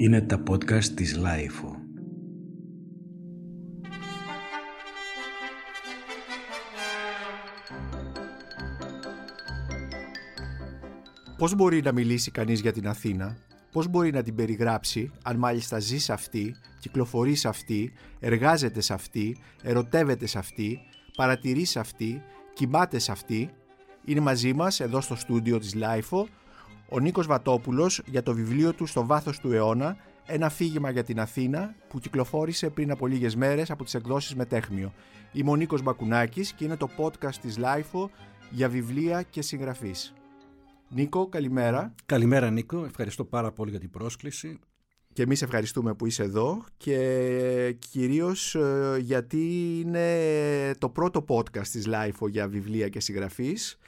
Είναι τα podcast της LiFO. Πώς μπορεί να μιλήσει κανείς για την Αθήνα, πώς μπορεί να την περιγράψει, αν μάλιστα ζει σε αυτή, κυκλοφορεί σε αυτή, εργάζεται σε αυτή, ερωτεύεται σε αυτή, παρατηρεί σε αυτή, κοιμάται σε αυτή; Είναι μαζί μας εδώ στο στούντιο της LiFO ο Νίκος Βατόπουλος για το βιβλίο του «Στο βάθος του αιώνα» ένα αφήγημα για την Αθήνα που κυκλοφόρησε πριν από λίγες μέρες από τις εκδόσεις Μεταίχμιο. Είμαι ο Νίκος Μπακουνάκης και είναι το podcast της LiFO για βιβλία και συγγραφής. Νίκο, καλημέρα. Καλημέρα Νίκο, ευχαριστώ πάρα πολύ για την πρόσκληση. Και εμείς ευχαριστούμε που είσαι εδώ και κυρίως ε, γιατί είναι το πρώτο podcast της LiFO για βιβλία και συγγραφής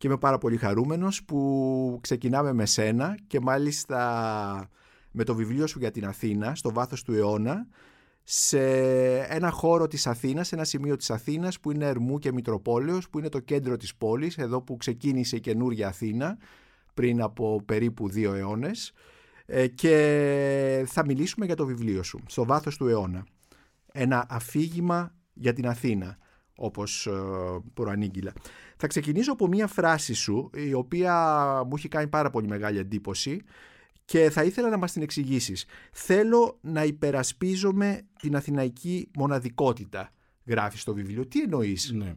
και είμαι πάρα πολύ χαρούμενος που ξεκινάμε με σένα και μάλιστα με το βιβλίο σου για την Αθήνα στο βάθος του αιώνα σε ένα χώρο της Αθήνας, σε ένα σημείο της Αθήνας που είναι Ερμού και Μητροπόλεως, που είναι το κέντρο της πόλης, εδώ που ξεκίνησε η καινούργια Αθήνα πριν από περίπου δύο αιώνες ε, και θα μιλήσουμε για το βιβλίο σου, στο βάθος του αιώνα. Ένα αφήγημα για την Αθήνα, όπως ε, προανήγγειλα. Θα ξεκινήσω από μία φράση σου, η οποία μου έχει κάνει πάρα πολύ μεγάλη εντύπωση και θα ήθελα να μας την εξηγήσεις. Θέλω να υπερασπίζομαι την αθηναϊκή μοναδικότητα, γράφεις στο βιβλίο. Τι εννοείς; Ναι.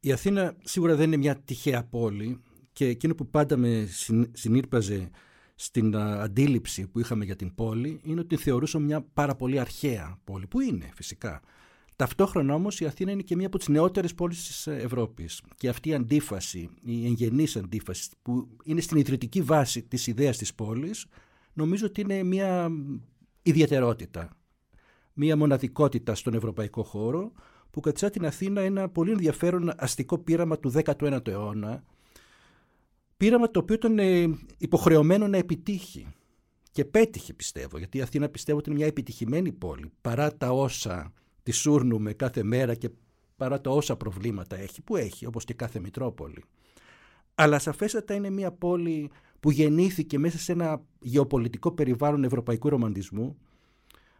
Η Αθήνα σίγουρα δεν είναι μια τυχαία πόλη και εκείνο που πάντα με συνήρπαζε στην αντίληψη που είχαμε για την πόλη είναι ότι θεωρούσα μια πάρα πολύ αρχαία πόλη, που είναι φυσικά. Ταυτόχρονα όμως η Αθήνα είναι και μία από τις νεότερες πόλεις της Ευρώπης. Και αυτή η αντίφαση, η εγγενής αντίφαση που είναι στην ιδρυτική βάση της ιδέας της πόλης νομίζω ότι είναι μία ιδιαιτερότητα, μία μοναδικότητα στον ευρωπαϊκό χώρο που κατσά την Αθήνα ένα πολύ ενδιαφέρον αστικό πείραμα του 19ου αιώνα πείραμα το οποίο ήταν ε, υποχρεωμένο να επιτύχει. Και πέτυχε πιστεύω γιατί η Αθήνα πιστεύω ότι είναι μια επιτυχημένη πόλη παρά τα όσα τη σούρνουμε κάθε μέρα και παρά τα όσα προβλήματα έχει που έχει όπως και κάθε Μητρόπολη αλλά σαφέστατα είναι μια πόλη που γεννήθηκε μέσα σε ένα γεωπολιτικό περιβάλλον ευρωπαϊκού ρομαντισμού,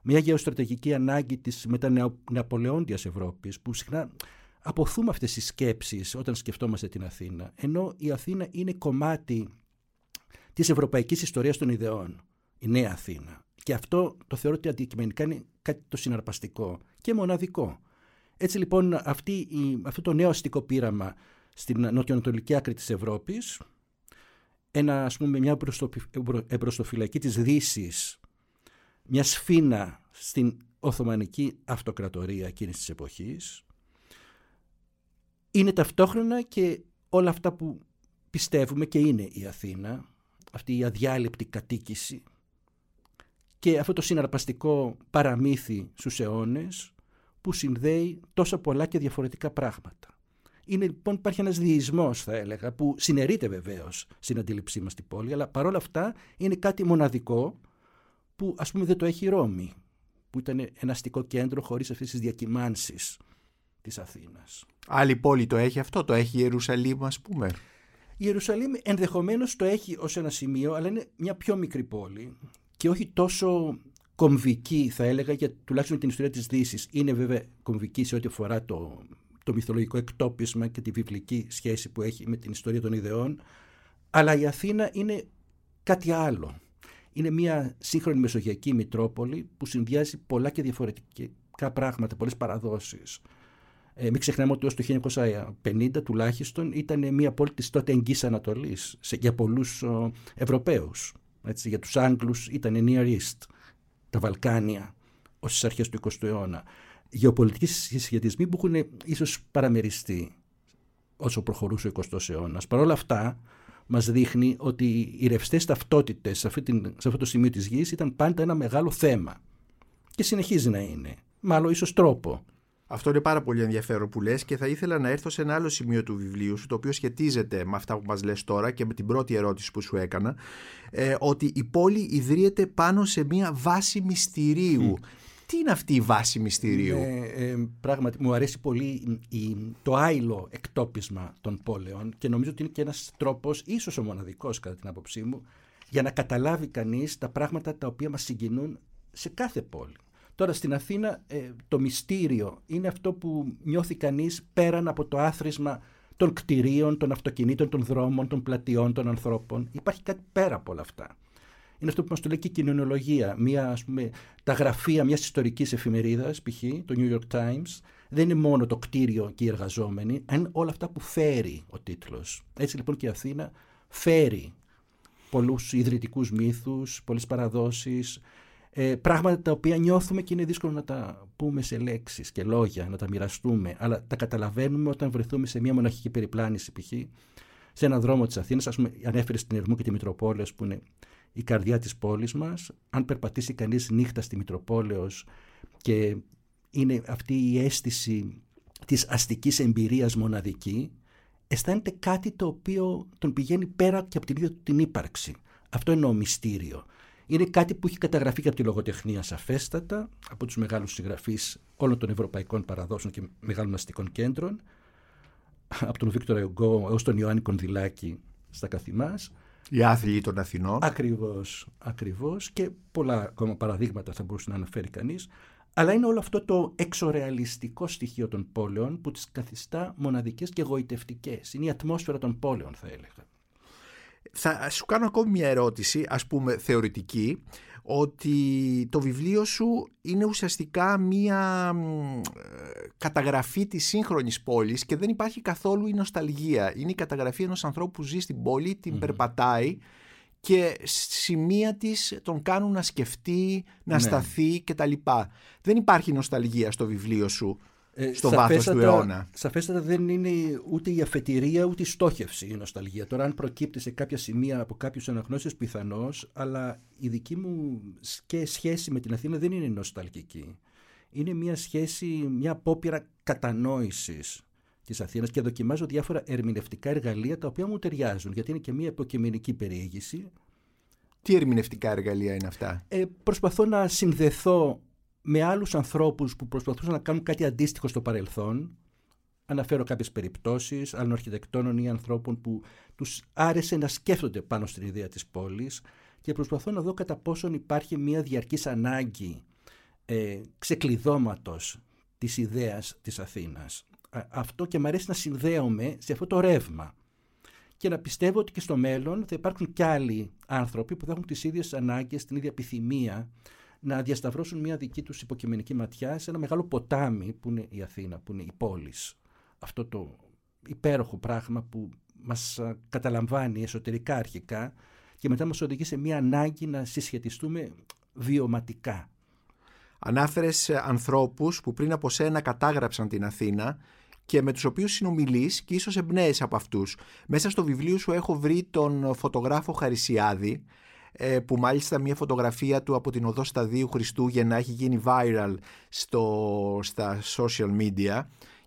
μια γεωστρατηγική ανάγκη της μετανεαπολεόντιας Ευρώπης, που συχνά αποθούμε αυτές τις σκέψεις όταν σκεφτόμαστε την Αθήνα, ενώ η Αθήνα είναι κομμάτι της ευρωπαϊκής ιστορίας των ιδεών, η Νέα Αθήνα. Και αυτό το θεωρώ ότι αντικειμενικά είναι κάτι το συναρπαστικό και μοναδικό. Έτσι λοιπόν αυτή, αυτό το νέο αστικό πείραμα στην νοτιοανατολική άκρη της Ευρώπης ένα, ας πούμε, μια εμπροστοφυλακή της δύσης, μια σφίνα στην Οθωμανική Αυτοκρατορία εκείνης της εποχής, είναι ταυτόχρονα και όλα αυτά που πιστεύουμε και είναι η Αθήνα, αυτή η αδιάλειπτη κατοίκηση και αυτό το συναρπαστικό παραμύθι στους αιώνες που συνδέει τόσα πολλά και διαφορετικά πράγματα. Είναι λοιπόν υπάρχει ένας διεισμός θα έλεγα που συνερείται βεβαίως στην αντίληψή μας στην πόλη αλλά παρόλα αυτά είναι κάτι μοναδικό που ας πούμε δεν το έχει η Ρώμη που ήταν ένα αστικό κέντρο χωρίς αυτές τις διακυμάνσεις της Αθήνας. Άλλη πόλη το έχει αυτό, το έχει η Ιερουσαλήμ ας πούμε; Η Ιερουσαλήμ ενδεχομένως το έχει ως ένα σημείο αλλά είναι μια πιο μικρή πόλη και όχι τόσο κομβική θα έλεγα για τουλάχιστον την ιστορία της Δύσης. Είναι βέβαια κομβική σε ό,τι αφορά το το μυθολογικό εκτόπισμα και τη βιβλική σχέση που έχει με την ιστορία των ιδεών. Αλλά η Αθήνα είναι κάτι άλλο. Είναι μια σύγχρονη μεσογειακή μητρόπολη που συνδυάζει πολλά και διαφορετικά πράγματα, πολλές παραδόσεις. Ε, μην ξεχνάμε ότι ως το 1950 τουλάχιστον ήταν μια πόλη της τότε εγγύης Ανατολής σε, για πολλούς ο, Ευρωπαίους. Έτσι, για τους Άγγλους ήταν Near East, τα Βαλκάνια ως τις αρχές του 20ου αιώνα γεωπολιτικοί συσχετισμοί που έχουν ίσως παραμεριστεί όσο προχωρούσε ο 20ο αιώνας. Παρ' όλα αυτά, μας δείχνει ότι οι ρευστές ταυτότητες σε, σε αυτό το σημείο της γης ήταν πάντα ένα μεγάλο θέμα. Και συνεχίζει να είναι. Μάλλον ίσως τρόπο. Αυτό είναι πάρα πολύ ενδιαφέρον που λες και θα ήθελα να έρθω σε ένα άλλο σημείο του βιβλίου σου το οποίο σχετίζεται με αυτά που μας λες τώρα και με την πρώτη ερώτηση που σου έκανα ε, ότι η πόλη ιδρύεται πάνω σε μια βάση μυστηρίου. Τι είναι αυτή η βάση μυστηρίου; Ναι, ε, πράγματι μου αρέσει πολύ η, το άειλο εκτόπισμα των πόλεων και νομίζω ότι είναι και ένας τρόπος, ίσως ο μοναδικός κατά την άποψή μου, για να καταλάβει κανείς τα πράγματα τα οποία μας συγκινούν σε κάθε πόλη. Τώρα στην Αθήνα ε, το μυστήριο είναι αυτό που νιώθει κανείς πέραν από το άθροισμα των κτηρίων, των αυτοκινήτων, των δρόμων, των πλατιών, των ανθρώπων. Υπάρχει κάτι πέρα από όλα αυτά. Είναι αυτό που μας το λέει και η κοινωνιολογία. Μια, ας πούμε, τα γραφεία μιας ιστορικής εφημερίδας, π.χ. το New York Times, δεν είναι μόνο το κτίριο και οι εργαζόμενοι, είναι όλα αυτά που φέρει ο τίτλος. Έτσι λοιπόν και η Αθήνα φέρει πολλούς ιδρυτικούς μύθους, πολλές παραδόσεις, ε, πράγματα τα οποία νιώθουμε και είναι δύσκολο να τα πούμε σε λέξεις και λόγια, να τα μοιραστούμε, αλλά τα καταλαβαίνουμε όταν βρεθούμε σε μια μοναχική περιπλάνηση π.χ. σε έναν δρόμο της Αθήνας, ας πούμε ανέφερε στην Ερμού και τη Μητροπόλεως που είναι η καρδιά της πόλης μας, αν περπατήσει κανείς νύχτα στη Μητροπόλεως και είναι αυτή η αίσθηση της αστικής εμπειρίας μοναδική, αισθάνεται κάτι το οποίο τον πηγαίνει πέρα και από την ίδια την ύπαρξη. Αυτό εννοώ μυστήριο. Είναι κάτι που έχει καταγραφεί και από τη λογοτεχνία σαφέστατα, από τους μεγάλους συγγραφείς όλων των ευρωπαϊκών παραδόσεων και μεγάλων αστικών κέντρων, από τον Βίκτορα Ιωγκό έως τον Ιωάννη Κονδυλάκη στα καθημάς. Οι άθλοι των Αθηνών. Ακριβώς, ακριβώς και πολλά ακόμα παραδείγματα θα μπορούσε να αναφέρει κανείς. Αλλά είναι όλο αυτό το εξωρεαλιστικό στοιχείο των πόλεων που τις καθιστά μοναδικές και γοητευτικές. Είναι η ατμόσφαιρα των πόλεων θα έλεγα. Θα σου κάνω ακόμη μια ερώτηση, ας πούμε θεωρητική, ότι το βιβλίο σου είναι ουσιαστικά μία καταγραφή της σύγχρονης πόλης και δεν υπάρχει καθόλου η νοσταλγία. Είναι η καταγραφή ενός ανθρώπου που ζει στην πόλη, την περπατάει και σημεία της τον κάνουν να σκεφτεί, να ναι. σταθεί κτλ. Δεν υπάρχει νοσταλγία στο βιβλίο σου ε, στο βάθος του αιώνα. Σαφέστατα δεν είναι ούτε η αφετηρία ούτε η στόχευση η νοσταλγία. Τώρα αν προκύπτει σε κάποια σημεία από κάποιους αναγνώσεις πιθανώς, αλλά η δική μου και σχέση με την Αθήνα δεν είναι νοσταλγική. Είναι μια σχέση, μια απόπειρα κατανόησης της Αθήνας και δοκιμάζω διάφορα ερμηνευτικά εργαλεία τα οποία μου ταιριάζουν γιατί είναι και μια υποκειμενική περιήγηση. Τι ερμηνευτικά εργαλεία είναι αυτά; Ε, προσπαθώ να συνδεθώ με άλλους ανθρώπους που προσπαθούσαν να κάνουν κάτι αντίστοιχο στο παρελθόν. Αναφέρω κάποιες περιπτώσεις άλλων αρχιτεκτόνων ή ανθρώπων που τους άρεσε να σκέφτονται πάνω στην ιδέα της πόλης και προσπαθώ να δω κατά πόσον υπάρχει μια διαρκής ανάγκη ε, ξεκλειδώματος της ιδέας της Αθήνας. Αυτό και μου αρέσει να συνδέομαι σε αυτό το ρεύμα και να πιστεύω ότι και στο μέλλον θα υπάρχουν κι άλλοι άνθρωποι που θα έχουν τις ίδιες ανάγκες, την ίδια επιθυμία να διασταυρώσουν μια δική τους υποκειμενική ματιά σε ένα μεγάλο ποτάμι που είναι η Αθήνα, που είναι η πόλης. Αυτό το υπέροχο πράγμα που μας καταλαμβάνει εσωτερικά αρχικά και μετά μας οδηγεί σε μια ανάγκη να συσχετιστούμε βιωματικά. Ανάφερες ανθρώπους που πριν από σένα κατάγραψαν την Αθήνα και με τους οποίους συνομιλείς και ίσως εμπνέεσαι από αυτούς. Μέσα στο βιβλίο σου έχω βρει τον φωτογράφο Χαρισιάδη ε, που μάλιστα μια φωτογραφία του από την οδό Σταδίου Χριστούγεννα έχει γίνει viral στο, στα social media.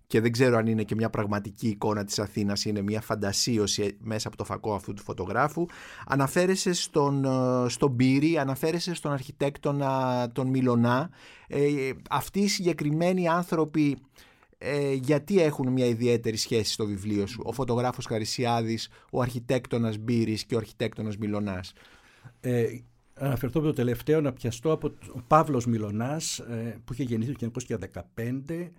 Και δεν ξέρω αν είναι και μια πραγματική εικόνα της Αθήνας είναι μια φαντασίωση μέσα από το φακό αυτού του φωτογράφου. Αναφέρεσαι στον, ε, στον Πύρη αναφέρεσαι στον αρχιτέκτονα τον Μιλονά ε, αυτοί οι συγκεκριμένοι άνθρωποι ε, γιατί έχουν μια ιδιαίτερη σχέση στο βιβλίο σου; Ο φωτογράφος Χαρισιάδης, ο αρχιτέκτονας Μπύρης και ο αρχιτέκτονας Μιλονάς ε, αναφερθώ με το τελευταίο να πιαστώ από τον Παύλος Μιλονάς ε, που είχε γεννηθεί το 1915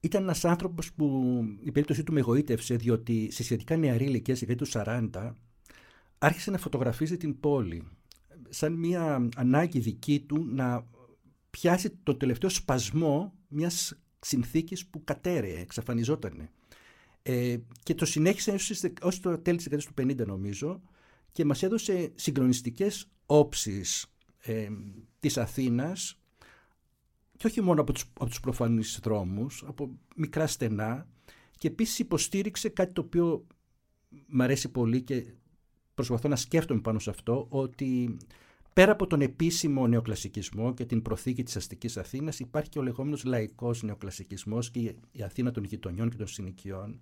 ήταν ένας άνθρωπος που η περίπτωσή του με εγωίτευσε διότι σε σχετικά νεαρή ηλικία, σε του 40, άρχισε να φωτογραφίζει την πόλη σαν μια ανάγκη δική του να πιάσει το τελευταίο σπασμό μιας συνθήκης που κατέρεε, εξαφανιζόταν. Ε, και το συνέχισε ως το τέλη της δεκαετίας του 50 νομίζω και μας έδωσε συγκλονιστικές όψεις ε, της Αθήνας και όχι μόνο από τους, από τους προφανείς δρόμους, από μικρά στενά και επίσης υποστήριξε κάτι το οποίο μου αρέσει πολύ και προσπαθώ να σκέφτομαι πάνω σε αυτό, ότι πέρα από τον επίσημο νεοκλασικισμό και την προθήκη της αστικής Αθήνας υπάρχει και ο λεγόμενος λαϊκός νεοκλασικισμός και η Αθήνα των γειτονιών και των συνοικιών,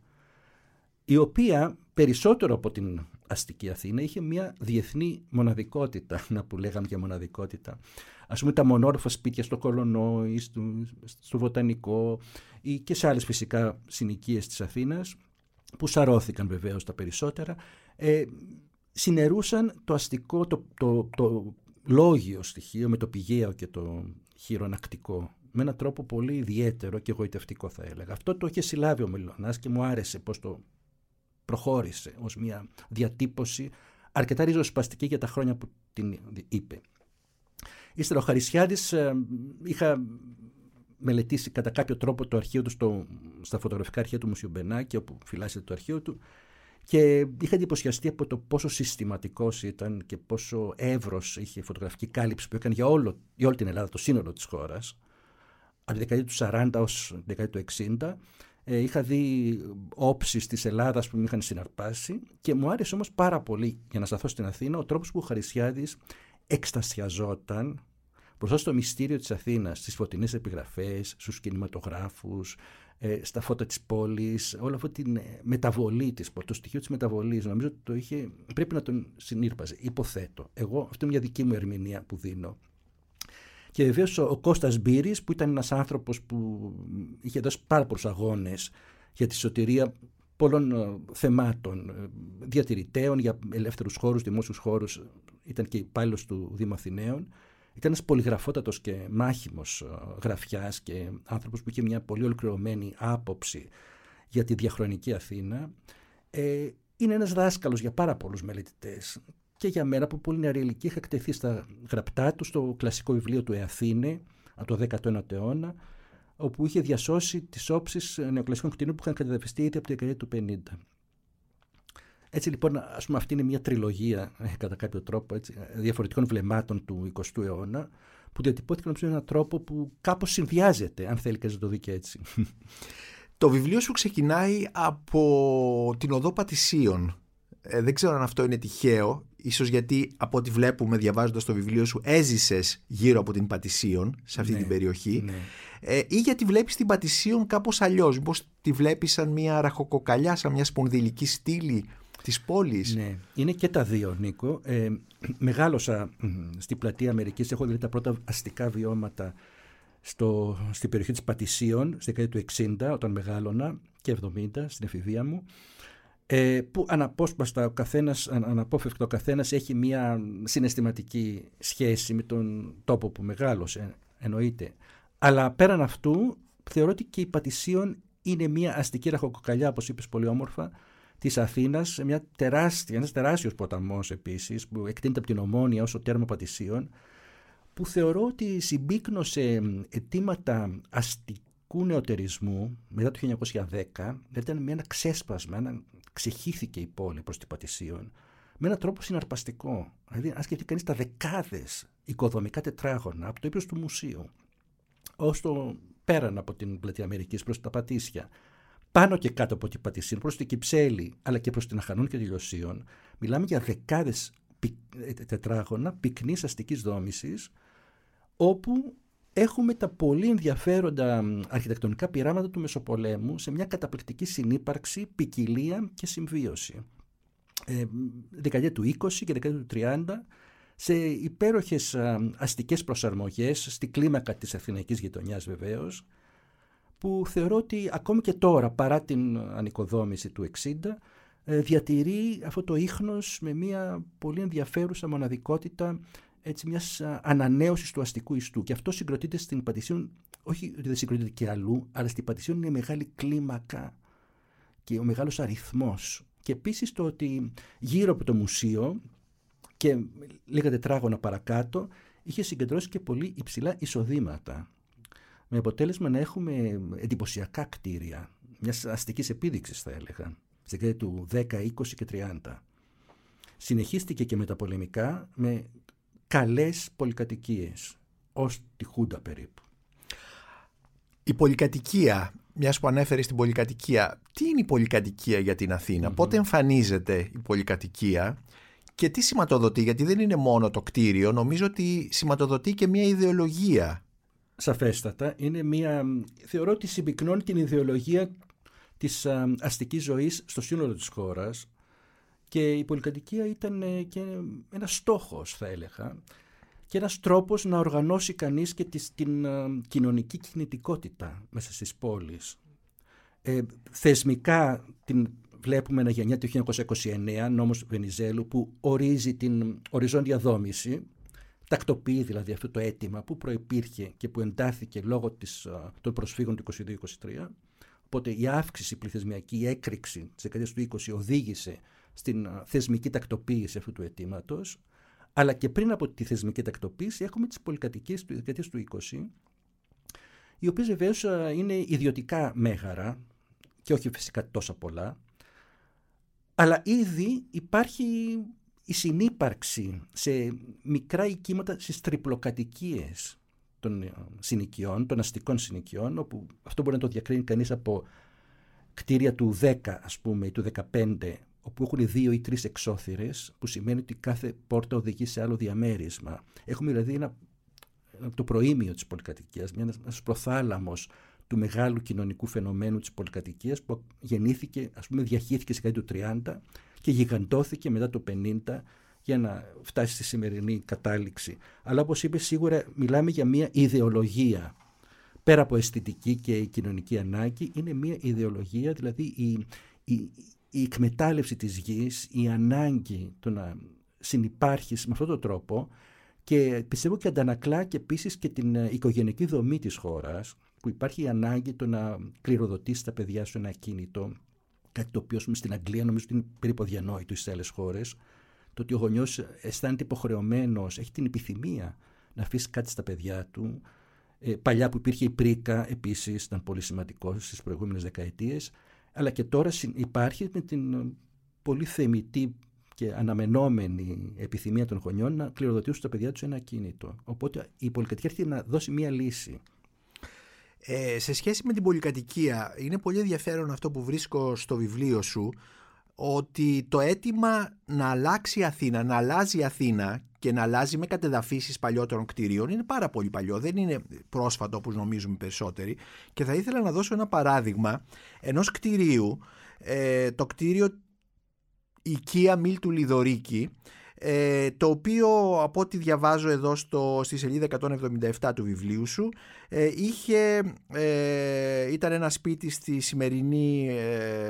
η οποία περισσότερο από την αστική Αθήνα είχε μια διεθνή μοναδικότητα, να που λέγαμε για μοναδικότητα. Ας πούμε τα μονόρφα σπίτια στο Κολονόη, στο, στο Βοτανικό ή και σε άλλες φυσικά συνοικίες της Αθήνας, που σαρώθηκαν βεβαίως τα περισσότερα, ε, συνερούσαν το αστικό, το, το, το λόγιο στοιχείο με το πηγαίο και το χειρονακτικό με έναν τρόπο πολύ ιδιαίτερο και εγωιτευτικό θα έλεγα. Αυτό το είχε συλλάβει ο Μιλωνάς και μου άρεσε πώς το προχώρησε ως μια διατύπωση αρκετά ριζοσπαστική για τα χρόνια που την είπε. Ύστερα ο Χαρισιάδης ε, είχα μελετήσει κατά κάποιο τρόπο το αρχείο του στο, στα φωτογραφικά αρχεία του Μουσείου Μπενάκη όπου φυλάσσεται το αρχείο του και είχα εντυπωσιαστεί από το πόσο συστηματικός ήταν και πόσο εύρος είχε η φωτογραφική κάλυψη που έκανε για, όλο, για όλη την Ελλάδα, το σύνολο της χώρας. Από τη δεκαετία του 40 ως τη δεκαετία του 60. Ε, είχα δει όψεις της Ελλάδας που με είχαν συναρπάσει και μου άρεσε όμως πάρα πολύ, για να σταθώ στην Αθήνα, ο τρόπος που ο Χαρισιάδης εκστασιαζόταν μπροστά στο μυστήριο της Αθήνας, στις φωτεινές επιγραφές, στους κινηματογράφους, ε, στα φώτα της πόλης, όλη αυτή τη ε, μεταβολή της, το στοιχείο της μεταβολής, νομίζω ότι το είχε, πρέπει να τον συνήρπαζε, υποθέτω. Εγώ, αυτή είναι μια δική μου ερμηνεία που δίνω. Και βεβαίως ο Κώστας Μπύρης που ήταν ένας άνθρωπος που είχε δώσει πάρα πολλούς αγώνες για τη σωτηρία πολλών ε, θεμάτων, διατηρητέων για ελεύθερους χώρους, δημόσιους χώρους, ήταν και υπάλληλος του Δήμου Αθηναίων ήταν ένας πολυγραφότατος και μάχημος ε, γραφιάς και άνθρωπος που είχε μια πολύ ολοκληρωμένη άποψη για τη διαχρονική Αθήνα. Ε, είναι ένας δάσκαλος για πάρα πολλούς μελετητές. Και για μένα που πολύ νεαρή ηλικία είχα εκτεθεί στα γραπτά τους στο κλασικό βιβλίο του Εαθήνε από το 19ο αιώνα, όπου είχε διασώσει τις όψεις νεοκλασικών κτηνών που είχαν καταδευτεί ήδη από τη δεκαετία του 50. Έτσι λοιπόν, ας πούμε, αυτή είναι μια τριλογία, ε, κατά κάποιο τρόπο, έτσι, διαφορετικών βλεμμάτων του 20ου αιώνα, που διατυπώθηκαν με έναν τρόπο που κάπως συνδυάζεται, αν θέλει κανείς να το δει και έτσι. Το βιβλίο σου ξεκινάει από την οδό Πατησίων. Ε, δεν ξέρω αν αυτό είναι τυχαίο, ίσως γιατί από ό,τι βλέπουμε διαβάζοντας το βιβλίο σου έζησες γύρω από την Πατησίων σε αυτή Ναι, την περιοχή ναι. ε, ή γιατί βλέπεις την Πατησίων κάπως αλλιώς, μήπως τη βλέπεις σαν μια ραχοκοκαλιά, σαν μια σπονδυλική στήλη της πόλης. Ναι, είναι και τα δύο, Νίκο. Ε, μεγάλωσα μ, στην πλατεία Αμερικής, έχω δει τα πρώτα αστικά βιώματα στο, στην περιοχή της Πατησίων, στη δεκαετία του 60, όταν μεγάλωνα, και 70, στην εφηβεία μου, ε, που αναπόσπαστα ο καθένας, αν- αναπόφευκτα ο καθένας έχει μια συναισθηματική σχέση με τον τόπο που μεγάλωσε, εννοείται. Αλλά πέραν αυτού, θεωρώ ότι και η Πατησίων είναι μια αστική ραχοκοκαλιά, όπως είπες πολύ όμορφα, της Αθήνας, μια τεράστια, ένας τεράστιος ποταμός επίσης, που εκτείνεται από την Ομόνια ως ο τέρμα Πατησίων, που θεωρώ ότι συμπίκνωσε αιτήματα αστικού νεοτερισμού μετά το 1910, δηλαδή ήταν με ένα ξέσπασμα, ένα, ξεχύθηκε η πόλη προς την Πατησίων, με έναν τρόπο συναρπαστικό. Δηλαδή, αν σκεφτεί κανείς τα δεκάδες οικοδομικά τετράγωνα από το ύψος του μουσείου, ως το πέραν από την πλατεία Αμερικής προς τα Πατήσια, πάνω και κάτω από την Πατησίων, προς την Κυψέλη, αλλά και προς την Αχανών και τη Λιωσίων, μιλάμε για δεκάδες πυ- ε, τετράγωνα πυκνής αστικής δόμησης, όπου έχουμε τα πολύ ενδιαφέροντα μ, αρχιτεκτονικά πειράματα του Μεσοπολέμου σε μια καταπληκτική συνύπαρξη, ποικιλία και συμβίωση. Ε, δεκαετία του 20 και δεκαετία του 30 σε υπέροχες α, αστικές προσαρμογές στη κλίμακα της αθηναϊκής γειτονιάς βεβαίως που θεωρώ ότι ακόμη και τώρα παρά την ανοικοδόμηση του 60 ε, διατηρεί αυτό το ίχνος με μια πολύ ενδιαφέρουσα μοναδικότητα έτσι μιας α, ανανέωσης του αστικού ιστού και αυτό συγκροτείται στην Πατησίων όχι ότι δεν συγκροτείται και αλλού αλλά στην Πατησίων είναι μεγάλη κλίμακα και ο μεγάλος αριθμός και επίσης το ότι γύρω από το μουσείο και λίγα τετράγωνα παρακάτω είχε συγκεντρώσει και πολύ υψηλά εισοδήματα με αποτέλεσμα να έχουμε εντυπωσιακά κτίρια μιας αστικής επίδειξης θα έλεγα στη δεκαετία του 10, 20 και 30. Συνεχίστηκε και μεταπολεμικά με καλές πολυκατοικίες ως τη Χούντα περίπου. Η πολυκατοικία, μιας που ανέφερε στην πολυκατοικία, τι είναι η πολυκατοικία για την αθηνα πότε εμφανίζεται η πολυκατοικία και τι σηματοδοτεί, γιατί δεν είναι μόνο το κτίριο, νομίζω ότι σηματοδοτεί και μια ιδεολογία. Σαφέστατα. Είναι μια, θεωρώ ότι συμπυκνώνει την ιδεολογία της α, αστικής ζωής στο σύνολο της χώρας και η πολυκατοικία ήταν ε, και ένας στόχος θα έλεγα και ένας τρόπος να οργανώσει κανείς και της, την α, κοινωνική κινητικότητα μέσα στις πόλεις. Ε, θεσμικά την βλέπουμε ένα γενιά του 1929, νόμος Βενιζέλου, που ορίζει την οριζόντια δόμηση, τακτοποιεί δηλαδή αυτό το αίτημα που προϋπήρχε και που εντάθηκε λόγω της, των προσφύγων του 22-23. Οπότε η αύξηση πληθυσμιακή, η έκρηξη της δεκαετίας του 20 οδήγησε στην θεσμική τακτοποίηση αυτού του αιτήματος. Αλλά και πριν από τη θεσμική τακτοποίηση έχουμε τις πολυκατοικίες του δεκαετίας του 20, οι οποίες βεβαίως είναι ιδιωτικά μέγαρα και όχι φυσικά τόσα πολλά, αλλά ήδη υπάρχει η συνύπαρξη σε μικρά οικήματα στις τριπλοκατοικίες των ε, συνοικιών, των αστικών συνοικιών, όπου αυτό μπορεί να το διακρίνει κανείς από κτίρια του 10 ας πούμε ή του 15 όπου έχουν δύο ή τρεις εξώθυρες που σημαίνει ότι κάθε πόρτα οδηγεί σε άλλο διαμέρισμα. Έχουμε δηλαδή ένα, το προήμιο της πολυκατοικίας, ένας προθάλαμος του μεγάλου κοινωνικού φαινομένου της πολυκατοικίας που γεννήθηκε, ας πούμε διαχύθηκε στη δεκαετία του 30 και γιγαντώθηκε μετά το 50 για να φτάσει στη σημερινή κατάληξη. Αλλά όπως είπε σίγουρα μιλάμε για μια ιδεολογία. Πέρα από αισθητική και κοινωνική ανάγκη είναι μια ιδεολογία, δηλαδή η, η, η εκμετάλλευση της γης, η ανάγκη του να συνυπάρχει με αυτόν τον τρόπο και πιστεύω και αντανακλά και επίσης και την ε, οικογενική δομή της χώρας που υπάρχει η ανάγκη το να κληροδοτήσει τα παιδιά σου ένα κίνητο κάτι το οποίο στην Αγγλία νομίζω ότι είναι περίπου αδιανόητο στις άλλες χώρες. Το ότι ο γονιός αισθάνεται υποχρεωμένος, έχει την επιθυμία να αφήσει κάτι στα παιδιά του. Ε, παλιά που υπήρχε η πρίκα επίσης ήταν πολύ σημαντικό στις προηγούμενες δεκαετίες. Αλλά και τώρα υπάρχει με την πολύ θεμητή και αναμενόμενη επιθυμία των γονιών να κληροδοτήσουν στα παιδιά τους ένα κίνητο. Οπότε η πολυκατοικία έρχεται να δώσει μία λύση. Ε, σε σχέση με την πολυκατοικία, είναι πολύ ενδιαφέρον αυτό που βρίσκω στο βιβλίο σου, ότι το αίτημα να αλλάξει η Αθήνα, να αλλάζει η Αθήνα και να αλλάζει με κατεδαφίσεις παλιότερων κτηρίων είναι πάρα πολύ παλιό, δεν είναι πρόσφατο όπως νομίζουμε περισσότεροι. Και θα ήθελα να δώσω ένα παράδειγμα ενός κτηρίου, ε, το κτίριο οικία Μίλτου Λιδωρίκη ε, το οποίο από ό,τι διαβάζω εδώ στο, στη σελίδα 177 του βιβλίου σου ε, είχε, ε, ήταν ένα σπίτι στη σημερινή ε,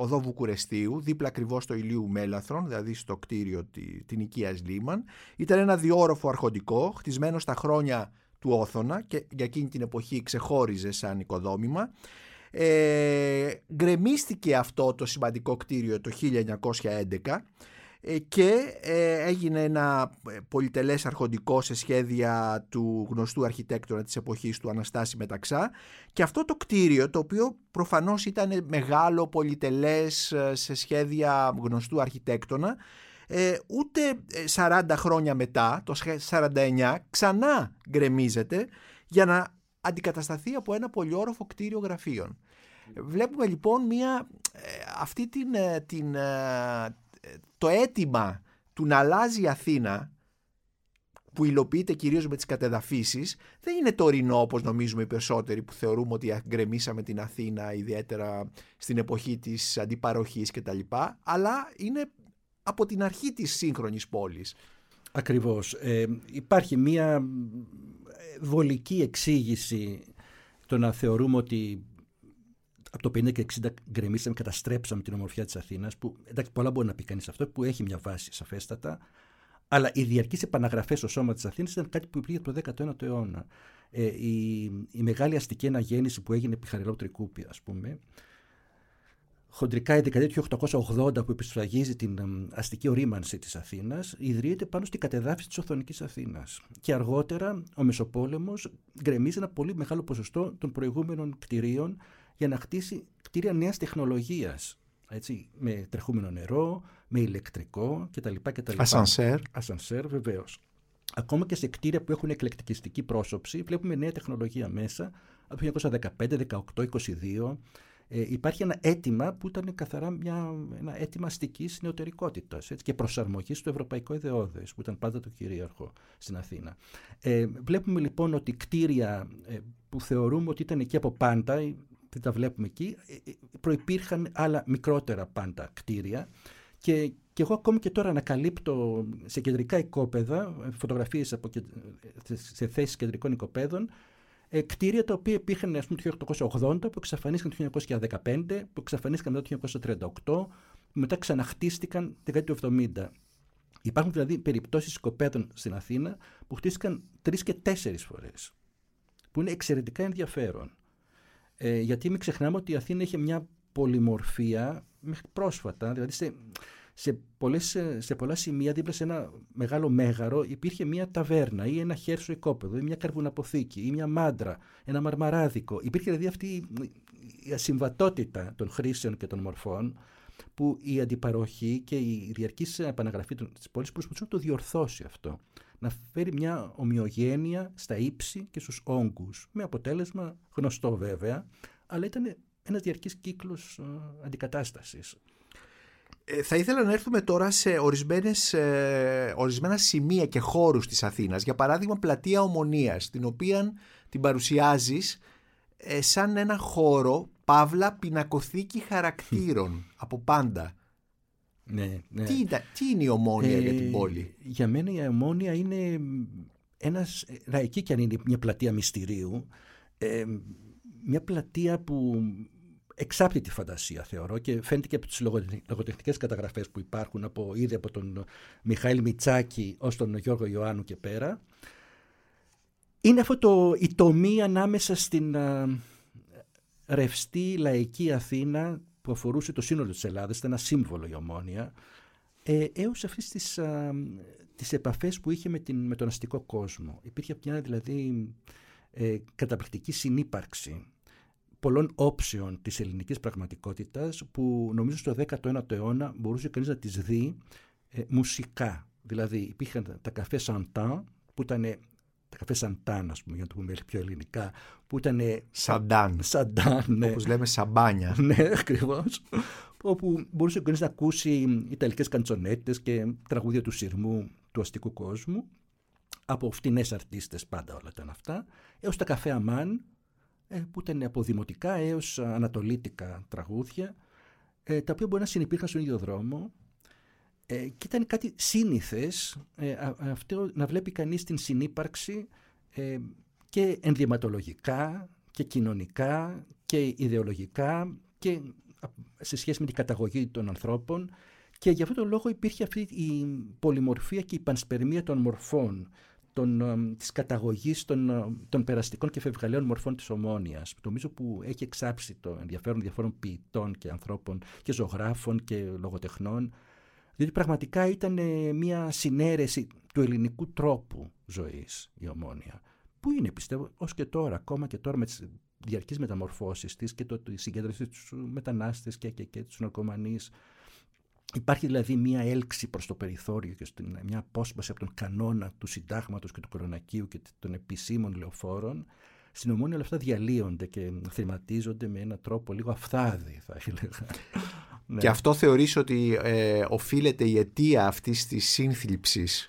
οδό Βουκουρεστίου δίπλα ακριβώς στο Ηλίου Μέλαθρον δηλαδή στο κτίριο τη, την οικίας Λίμαν ήταν ένα διόροφο αρχοντικό χτισμένο στα χρόνια του Όθωνα και για εκείνη την εποχή ξεχώριζε σαν οικοδόμημα. Ε, γκρεμίστηκε αυτό το σημαντικό κτίριο το 1911 ε, και ε, έγινε ένα ε, πολυτελές αρχοντικό σε σχέδια του γνωστού αρχιτέκτονα της εποχής του Αναστάση Μεταξά και αυτό το κτίριο το οποίο προφανώς ήταν μεγάλο πολυτελές σε σχέδια γνωστού αρχιτέκτονα ούτε 40 χρόνια μετά, το 49, ξανά γκρεμίζεται για να αντικατασταθεί από ένα πολυόροφο κτίριο γραφείων. Βλέπουμε λοιπόν μια, αυτή την, την, το αίτημα του να αλλάζει η Αθήνα που υλοποιείται κυρίως με τις κατεδαφίσεις δεν είναι τωρινό όπως νομίζουμε οι περισσότεροι που θεωρούμε ότι γκρεμίσαμε την Αθήνα ιδιαίτερα στην εποχή της αντιπαροχής κτλ. Αλλά είναι από την αρχή της σύγχρονης πόλης. Ακριβώς. Ε, υπάρχει μία βολική εξήγηση το να θεωρούμε ότι από το 50 και 60 γκρεμίσαμε, καταστρέψαμε την ομορφιά της Αθήνας, που εντάξει, πολλά μπορεί να πει κανείς αυτό, που έχει μια βάση σαφέστατα. Αλλά οι διαρκείς επαναγραφές στο σώμα της Αθήνας ήταν κάτι που υπήρχε το 19ο αιώνα. Ε, η, η μεγάλη αστική αναγέννηση που έγινε επί Χαριλάου Τρικούπη, ας πούμε, χοντρικά η δεκαετία του 1880 που επισφραγίζει την αστική ορίμανση της Αθήνας ιδρύεται πάνω στην κατεδάφιση της Οθωνικής Αθήνας. Και αργότερα ο Μεσοπόλεμος γκρεμίζει ένα πολύ μεγάλο ποσοστό των προηγούμενων κτηρίων για να χτίσει κτίρια νέας τεχνολογίας. Έτσι, με τρεχούμενο νερό, με ηλεκτρικό κτλ. κτλ. Ασανσέρ. Ασανσέρ, βεβαίως. Ακόμα και σε κτίρια που έχουν εκλεκτικιστική πρόσωψη, βλέπουμε νέα τεχνολογία μέσα από το 1915, 18, 22. Ε, υπάρχει ένα αίτημα που ήταν καθαρά μια, ένα αίτημα αστικής νεωτερικότητας και προσαρμογής στο ευρωπαϊκό ιδεώδες, που ήταν πάντα το κυρίαρχο στην Αθήνα. Ε, βλέπουμε λοιπόν ότι κτίρια ε, που θεωρούμε ότι ήταν εκεί από πάντα, δεν τα βλέπουμε εκεί, ε, ε, προϋπήρχαν άλλα μικρότερα πάντα κτίρια και, και εγώ ακόμη και τώρα ανακαλύπτω σε κεντρικά οικόπεδα, φωτογραφίες από, σε θέσεις κεντρικών οικοπαίδων, ε, κτίρια τα οποία υπήρχαν ας πούμε, το 1880, που εξαφανίστηκαν το 1915, που εξαφανίστηκαν μετά το 1938, μετά ξαναχτίστηκαν το 1970. Υπάρχουν δηλαδή περιπτώσεις σκοπέδων στην Αθήνα που χτίστηκαν τρεις και τέσσερις φορές, που είναι εξαιρετικά ενδιαφέρον. Ε, γιατί μην ξεχνάμε ότι η Αθήνα είχε μια πολυμορφία μέχρι πρόσφατα, δηλαδή σε, σε, πολλές, σε πολλά σημεία δίπλα σε ένα μεγάλο μέγαρο υπήρχε μια ταβέρνα ή ένα χέρσο οικόπεδο ή μια καρβουναποθήκη ή μια μάντρα, ένα μαρμαράδικο. Υπήρχε δηλαδή αυτή η ασυμβατότητα των χρήσεων και των μορφών που η αντιπαροχή και η διαρκής επαναγραφή της πόλης προσπαθούσε να το διορθώσει αυτό. Να φέρει μια ομοιογένεια στα ύψη και στους όγκους. Με αποτέλεσμα γνωστό βέβαια, αλλά ήταν ένας διαρκής κύκλος ε, αντικατάστασης. Ε, θα ήθελα να έρθουμε τώρα σε ορισμένες, ε, ορισμένα σημεία και χώρους της Αθήνας. Για παράδειγμα πλατεία Ομονίας, την οποία την παρουσιάζεις ε, σαν ένα χώρο, παύλα πινακοθήκη χαρακτήρων από πάντα. Ναι, ναι. Τι, τι είναι η Ομόνια για την πόλη; Για μένα η Ομόνια είναι ένας, εκεί και αν είναι μια πλατεία μυστηρίου, μια πλατεία που εξάπτει τη φαντασία θεωρώ και φαίνεται και από τις λογοτεχνικές καταγραφές που υπάρχουν από, ήδη από τον Μιχαήλ Μιτσάκη ως τον Γιώργο Ιωάννου και πέρα. Είναι αυτό το, η τομή ανάμεσα στην α, ρευστή λαϊκή Αθήνα που αφορούσε το σύνολο της Ελλάδας, ήταν ένα σύμβολο η Ομόνια, ε, έως αυτές τις, α, τις επαφές που είχε με, την, με τον αστικό κόσμο. Υπήρχε μια δηλαδή ε, καταπληκτική συνύπαρξη πολλών όψεων της ελληνικής πραγματικότητας που νομίζω στο 19ο αιώνα μπορούσε κανείς να τις δει ε, μουσικά. Δηλαδή υπήρχαν τα καφέ Σαντάν που ήταν τα καφέ Σαντάν, ας πούμε, για να το πούμε πιο ελληνικά, που ήταν... Σαντάν. Σαντάν, ναι. Όπως λέμε σαμπάνια. ναι, ακριβώς. όπου μπορούσε κανείς να ακούσει ιταλικές καντσονέτες και τραγούδια του σειρμού του αστικού κόσμου, από φτηνές αρτίστες πάντα όλα ήταν αυτά, έως τα καφέ Αμάν, ε, που ήταν από δημοτικά έως ανατολίτικα τραγούδια, ε, τα οποία μπορεί να συνεπήρχαν στον ίδιο δρόμο ε, και ήταν κάτι σύνηθες αυτό να βλέπει κανείς την συνύπαρξη και ενδυματολογικά και κοινωνικά και ιδεολογικά και σε σχέση με την καταγωγή των ανθρώπων και για αυτόν τον λόγο υπήρχε αυτή η πολυμορφία και η πανσπερμία των μορφών των, ε, της καταγωγής των, ε, των περαστικών και φευγαλαίων μορφών της ομόνιας. Νομίζω που έχει εξάψει το ενδιαφέρον διαφόρων ποιητών και ανθρώπων και ζωγράφων και λογοτεχνών διότι πραγματικά ήταν ε, μια συνέρεση του ελληνικού τρόπου ζωής η ομόνια που είναι πιστεύω ως και τώρα, ακόμα και τώρα με τις διαρκείς μεταμορφώσεις της και το, τη συγκέντρωση τους μετανάστες και, και, και τους ναρκωμανείς Υπάρχει δηλαδή μια έλξη προς το περιθώριο και μια απόσπαση από τον κανόνα του συντάγματος και του κορονακίου και των επισήμων λεωφόρων. Στην ομόνια όλα αυτά διαλύονται και θεματίζονται με έναν τρόπο λίγο αφθάδη θα έλεγα. Και αυτό θεωρείς ότι ε, οφείλεται η αιτία αυτής της σύνθλιψης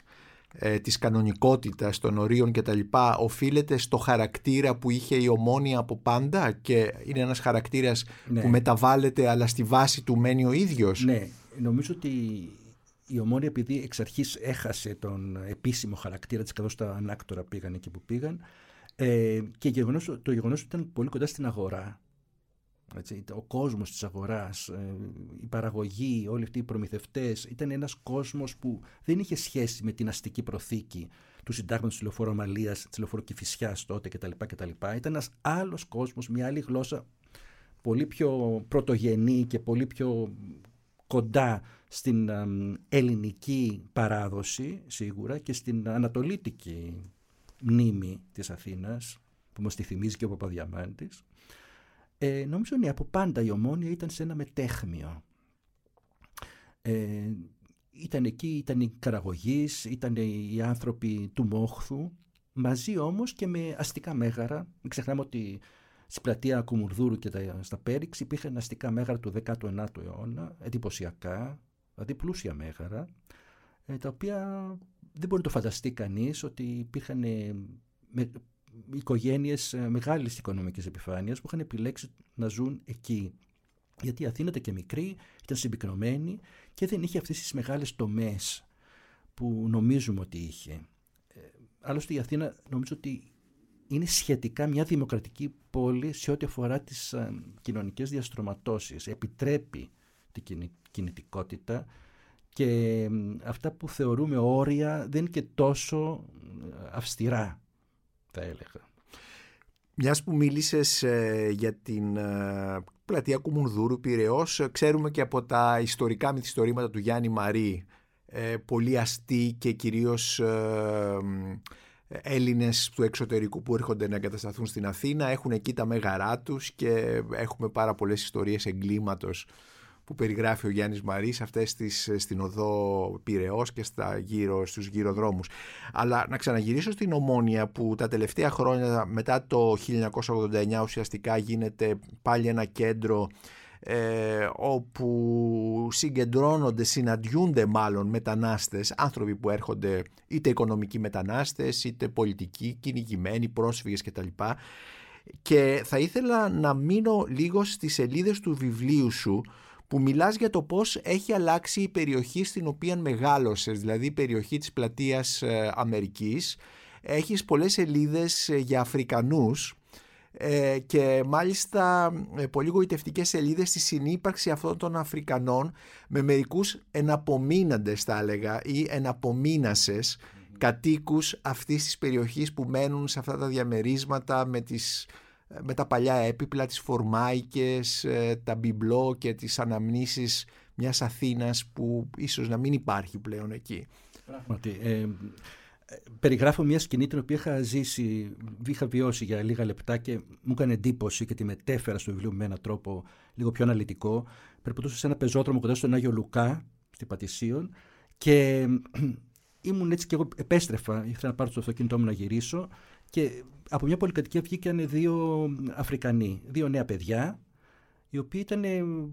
ε, της κανονικότητας των ορίων και τα λοιπά οφείλεται στο χαρακτήρα που είχε η ομόνια από πάντα και είναι ένας χαρακτήρας ναι. που μεταβάλλεται αλλά στη βάση του μένει ο ίδιος; Ναι, νομίζω ότι η Ομόνια επειδή εξ αρχής έχασε τον επίσημο χαρακτήρα της καθώς τα ανάκτορα πήγαν εκεί που πήγαν ε, και γεγονός, το γεγονός ότι ήταν πολύ κοντά στην αγορά έτσι, ο κόσμος της αγοράς, ε, η παραγωγή, όλοι αυτοί οι προμηθευτές ήταν ένας κόσμος που δεν είχε σχέση με την αστική προθήκη του συντάγματος της λεωφόρου Αμαλίας, της λεωφόρου Κηφισιάς τότε κτλ. κτλ. Ήταν ένας άλλος κόσμος, μια άλλη γλώσσα πολύ πιο πρωτογενή και πολύ πιο κοντά στην ελληνική παράδοση σίγουρα και στην ανατολίτικη μνήμη της Αθήνας που μας τη θυμίζει και ο Παπαδιαμάντης. Ε, νομίζω ότι από πάντα η Ομόνια ήταν σε ένα μετέχμιο. Ε, ήταν εκεί, ήταν οι καραγωγείς, ήταν οι άνθρωποι του Μόχθου, μαζί όμως και με αστικά μέγαρα. Μην ξεχνάμε ότι Στη πλατεία Κουμουρδούρου και τα, στα Πέριξ υπήρχαν αστικά μέγαρα του 19ου αιώνα, εντυπωσιακά, δηλαδή πλούσια μέγαρα, ε, τα οποία δεν μπορεί να το φανταστεί κανείς ότι υπήρχαν ε, με, οικογένειες ε, μεγάλης οικονομικής επιφάνειας που είχαν επιλέξει να ζουν εκεί. Γιατί η Αθήνα ήταν και μικρή, ήταν συμπυκνωμένη και δεν είχε αυτές τις μεγάλες τομές που νομίζουμε ότι είχε. άλλωστε η Αθήνα νομίζω ότι είναι σχετικά μια δημοκρατική πόλη σε ό,τι αφορά τις α, κοινωνικές διαστρωματώσεις. Επιτρέπει την κινητικότητα και αυτά που θεωρούμε όρια δεν είναι και τόσο αυστηρά, θα έλεγα. Μιας που μίλησες ε, για την ε, πλατεία Κουμουνδούρου Πυραιός, ξέρουμε και από τα ιστορικά μυθιστορήματα του Γιάννη Μαρή, ε, πολύ αστεί και κυρίως ε, Έλληνες του εξωτερικού που έρχονται να εγκατασταθούν στην Αθήνα, έχουν εκεί τα μέγαρά τους και έχουμε πάρα πολλές ιστορίες εγκλήματος που περιγράφει ο Γιάννης Μαρής αυτές τις, στην οδό Πυραιός και στα γύρω, στους γυροδρόμους. Αλλά να ξαναγυρίσω στην Ομόνια που τα τελευταία χρόνια μετά το 1989 ουσιαστικά γίνεται πάλι ένα κέντρο ε, όπου συγκεντρώνονται, συναντιούνται μάλλον μετανάστες, άνθρωποι που έρχονται είτε οικονομικοί μετανάστες, είτε πολιτικοί, κυνηγημένοι, πρόσφυγες κτλ. Και θα ήθελα να μείνω λίγο στις σελίδες του βιβλίου σου που μιλάς για το πώς έχει αλλάξει η περιοχή στην οποία μεγάλωσες, δηλαδή η περιοχή της πλατείας ε, Αμερικής. Έχεις πολλές σελίδες ε, για Αφρικανούς ε, και μάλιστα πολύ γοητευτικές σελίδες στη συνύπαρξη αυτών των Αφρικανών με μερικούς εναπομείναντες θα έλεγα ή εναπομείνασες κατοίκους αυτής της περιοχής που μένουν σε αυτά τα διαμερίσματα με τις με τα παλιά έπιπλα, τις φορμάικες, ε, τα μπιμπλό και τις αναμνήσεις μιας Αθήνας που ίσως να μην υπάρχει πλέον εκεί. Πράγματι. Ε, περιγράφω μια σκηνή την οποία είχα ζήσει, είχα βιώσει για λίγα λεπτά και μου έκανε εντύπωση και τη μετέφερα στο βιβλίο με έναν τρόπο λίγο πιο αναλυτικό. Περπατούσα σε ένα πεζόδρομο κοντά στον Άγιο Λουκά, στην Πατησίων και ήμουν έτσι και εγώ επέστρεφα, ήθελα να πάρω το αυτοκίνητό μου να γυρίσω και από μια πολυκατοικία βγήκαν δύο Αφρικανοί, δύο νέα παιδιά, οι οποίοι ήταν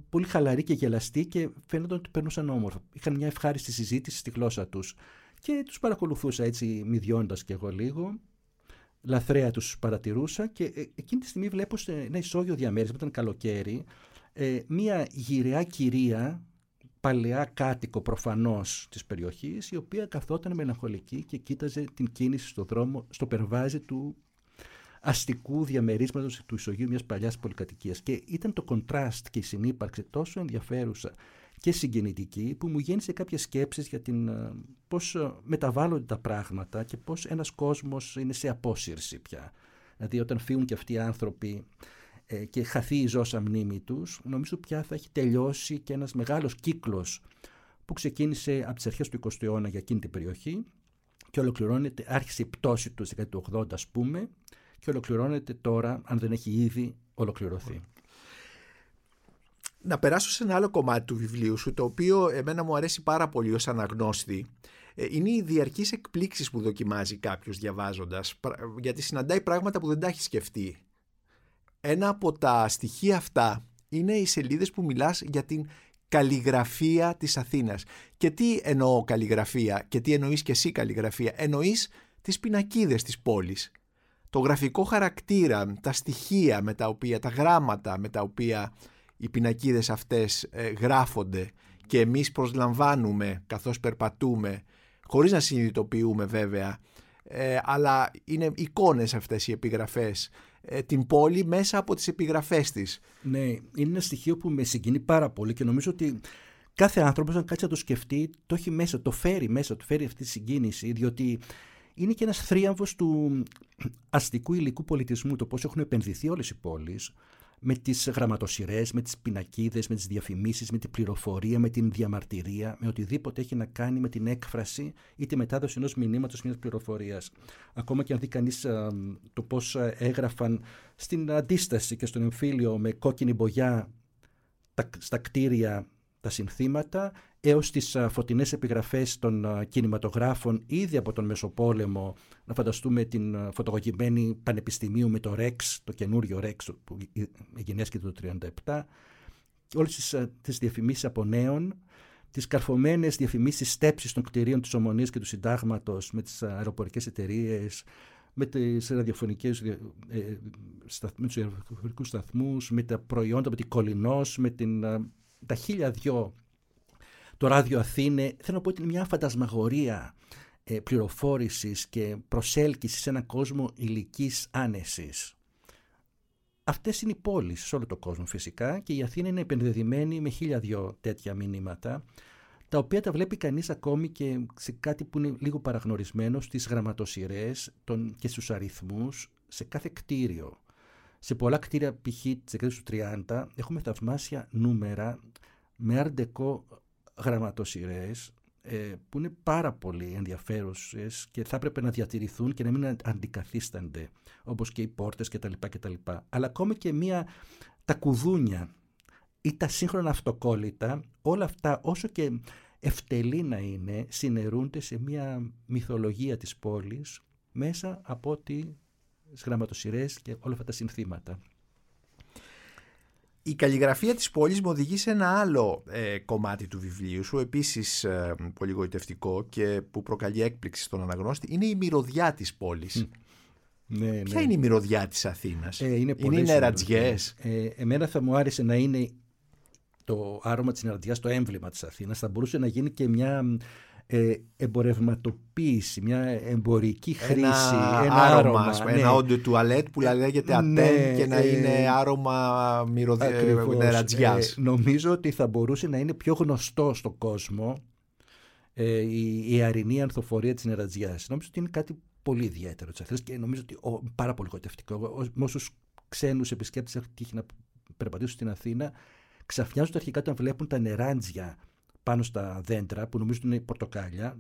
πολύ χαλαροί και γελαστοί και φαίνονταν ότι περνούσαν όμορφα. Είχαν μια ευχάριστη συζήτηση στη γλώσσα τους. Και τους παρακολουθούσα έτσι, μηδιώντας κι εγώ λίγο. Λαθρέα τους παρατηρούσα και ε, εκείνη τη στιγμή βλέπω σε ένα ισόγειο διαμέρισμα, ήταν καλοκαίρι, ε, μια γυραιά κυρία παλαιά κάτοικο προφανώς της περιοχής η οποία καθόταν μελαγχολική και κοίταζε την κίνηση στο δρόμο, στο περβάζι του αστικού διαμερίσματος του ισογείου μιας παλιάς πολυκατοικίας και ήταν το κοντράστ και η συνύπαρξη τόσο ενδιαφέρουσα και συγκινητική που μου γέννησε κάποιες σκέψεις για την ε, πώς ε, μεταβάλλονται τα πράγματα και πώς ένας κόσμος είναι σε απόσυρση πια. Δηλαδή όταν φύγουν και αυτοί οι άνθρωποι ε, και χαθεί η ζώσα μνήμη τους, νομίζω πια θα έχει τελειώσει και ένας μεγάλος κύκλος που ξεκίνησε από τις αρχές του 20ου αιώνα για εκείνη την περιοχή και ολοκληρώνεται, άρχισε η πτώση του στη του 80 ας πούμε και ολοκληρώνεται τώρα, αν δεν έχει ήδη ολοκληρωθεί. Να περάσω σε ένα άλλο κομμάτι του βιβλίου σου, το οποίο εμένα μου αρέσει πάρα πολύ ως αναγνώστη. Ε, είναι οι διαρκείς εκπλήξεις που δοκιμάζει κάποιος διαβάζοντας, γιατί συναντάει πράγματα που δεν τα έχει σκεφτεί. Ένα από τα στοιχεία αυτά είναι οι σελίδες που μιλάς για την καλλιγραφία της Αθήνας. Και τι εννοώ καλλιγραφία και τι εννοείς και εσύ καλλιγραφία; Εννοείς τις πινακίδες της πόλης. Το γραφικό χαρακτήρα, τα στοιχεία με τα οποία, τα γράμματα με τα οποία οι πινακίδες αυτές ε, γράφονται και εμείς προσλαμβάνουμε καθώς περπατούμε, χωρίς να συνειδητοποιούμε βέβαια, ε, αλλά είναι εικόνες αυτές οι επιγραφές ε, την πόλη μέσα από τις επιγραφές της. Ναι, είναι ένα στοιχείο που με συγκινεί πάρα πολύ και νομίζω ότι κάθε άνθρωπος αν κάτσει να το σκεφτεί το έχει μέσα, το φέρει μέσα, το φέρει αυτή τη συγκίνηση διότι είναι και ένας θρίαμβος του αστικού υλικού πολιτισμού, το πώς έχουν επενδυθεί όλες οι πόλεις, με τις γραμματοσυρές, με τις πινακίδες, με τις διαφημίσεις, με την πληροφορία, με την διαμαρτυρία, με οτιδήποτε έχει να κάνει με την έκφραση ή τη μετάδοση ενός μηνύματος μιας πληροφορίας. Ακόμα και αν δει κανείς το πώς έγραφαν στην αντίσταση και στον εμφύλιο με κόκκινη μπογιά στα κτίρια τα συνθήματα έως τις φωτεινές επιγραφές των κινηματογράφων ήδη από τον Μεσοπόλεμο να φανταστούμε την φωτογραφημένη πανεπιστημίου με το Rex, το καινούριο Rex που γενέσκεται το 1937 όλες τις, τις διαφημίσεις από νέων τις καρφωμένες διαφημίσεις στέψεις των κτηρίων της Ομονίας και του Συντάγματος με τις αεροπορικές εταιρείες, με τις ραδιοφωνικές ε, με τους αεροπορικούς σταθμούς, με τα προϊόντα, με την Κολυνός, με την, τα χίλια δυο το ράδιο Αθήνε, θέλω να πω ότι είναι μια φαντασμαγορία ε, πληροφόρησης και προσέλκυσης σε έναν κόσμο ηλικής άνεσης. Αυτές είναι οι πόλεις σε όλο τον κόσμο φυσικά και η Αθήνα είναι επενδεδημένη με χίλια δυο τέτοια μηνύματα τα οποία τα βλέπει κανείς ακόμη και σε κάτι που είναι λίγο παραγνωρισμένο στις γραμματοσυρές και στους αριθμούς σε κάθε κτίριο. Σε πολλά κτίρια π.χ. της δεκαετίας του 30 έχουμε θαυμάσια νούμερα με αρντεκό γραμματοσυρές ε, που είναι πάρα πολύ ενδιαφέρουσες και θα έπρεπε να διατηρηθούν και να μην αντικαθίστανται όπως και οι πόρτες κτλ. κτλ. Αλλά ακόμη και μία, τα κουδούνια ή τα σύγχρονα αυτοκόλλητα, όλα αυτά όσο και ευτελή να είναι, συνερούνται σε μία μυθολογία της πόλης μέσα από τις γραμματοσυρές και όλα αυτά τα συνθήματα. Η καλλιγραφία της πόλης μου οδηγεί σε ένα άλλο ε, κομμάτι του βιβλίου σου, επίσης ε, πολύ γοητευτικό και που προκαλεί έκπληξη στον αναγνώστη, είναι η μυρωδιά της πόλης. Ναι, Ποια ναι. είναι η μυρωδιά της Αθήνας, ε, είναι, είναι οι νερατζιές. Ε, εμένα θα μου άρεσε να είναι το άρωμα της νερατζιάς το έμβλημα της Αθήνας. Θα μπορούσε να γίνει και μια ε, εμπορευματοποίηση, μια εμπορική χρήση. Ένα, ένα άρωμα, άρωμα ένα όντο ναι. τουαλέτ που λέγεται ναι, ατέν και να ε, είναι άρωμα νερατζιάς. Ε, νομίζω ότι θα μπορούσε να είναι πιο γνωστό στον κόσμο ε, η, η αρινή ανθοφορία της νερατζιάς. Νομίζω ότι είναι κάτι πολύ ιδιαίτερο της Αθήνας και νομίζω ότι ο, πάρα πολύ γοητευτικό. Με όσους ξένους επισκέπτες έχουν τύχει να περπατήσουν στην Αθήνα, ξαφνιάζονται αρχικά όταν βλέπουν τα νεράντζια πάνω στα δέντρα που νομίζω ότι είναι πορτοκάλια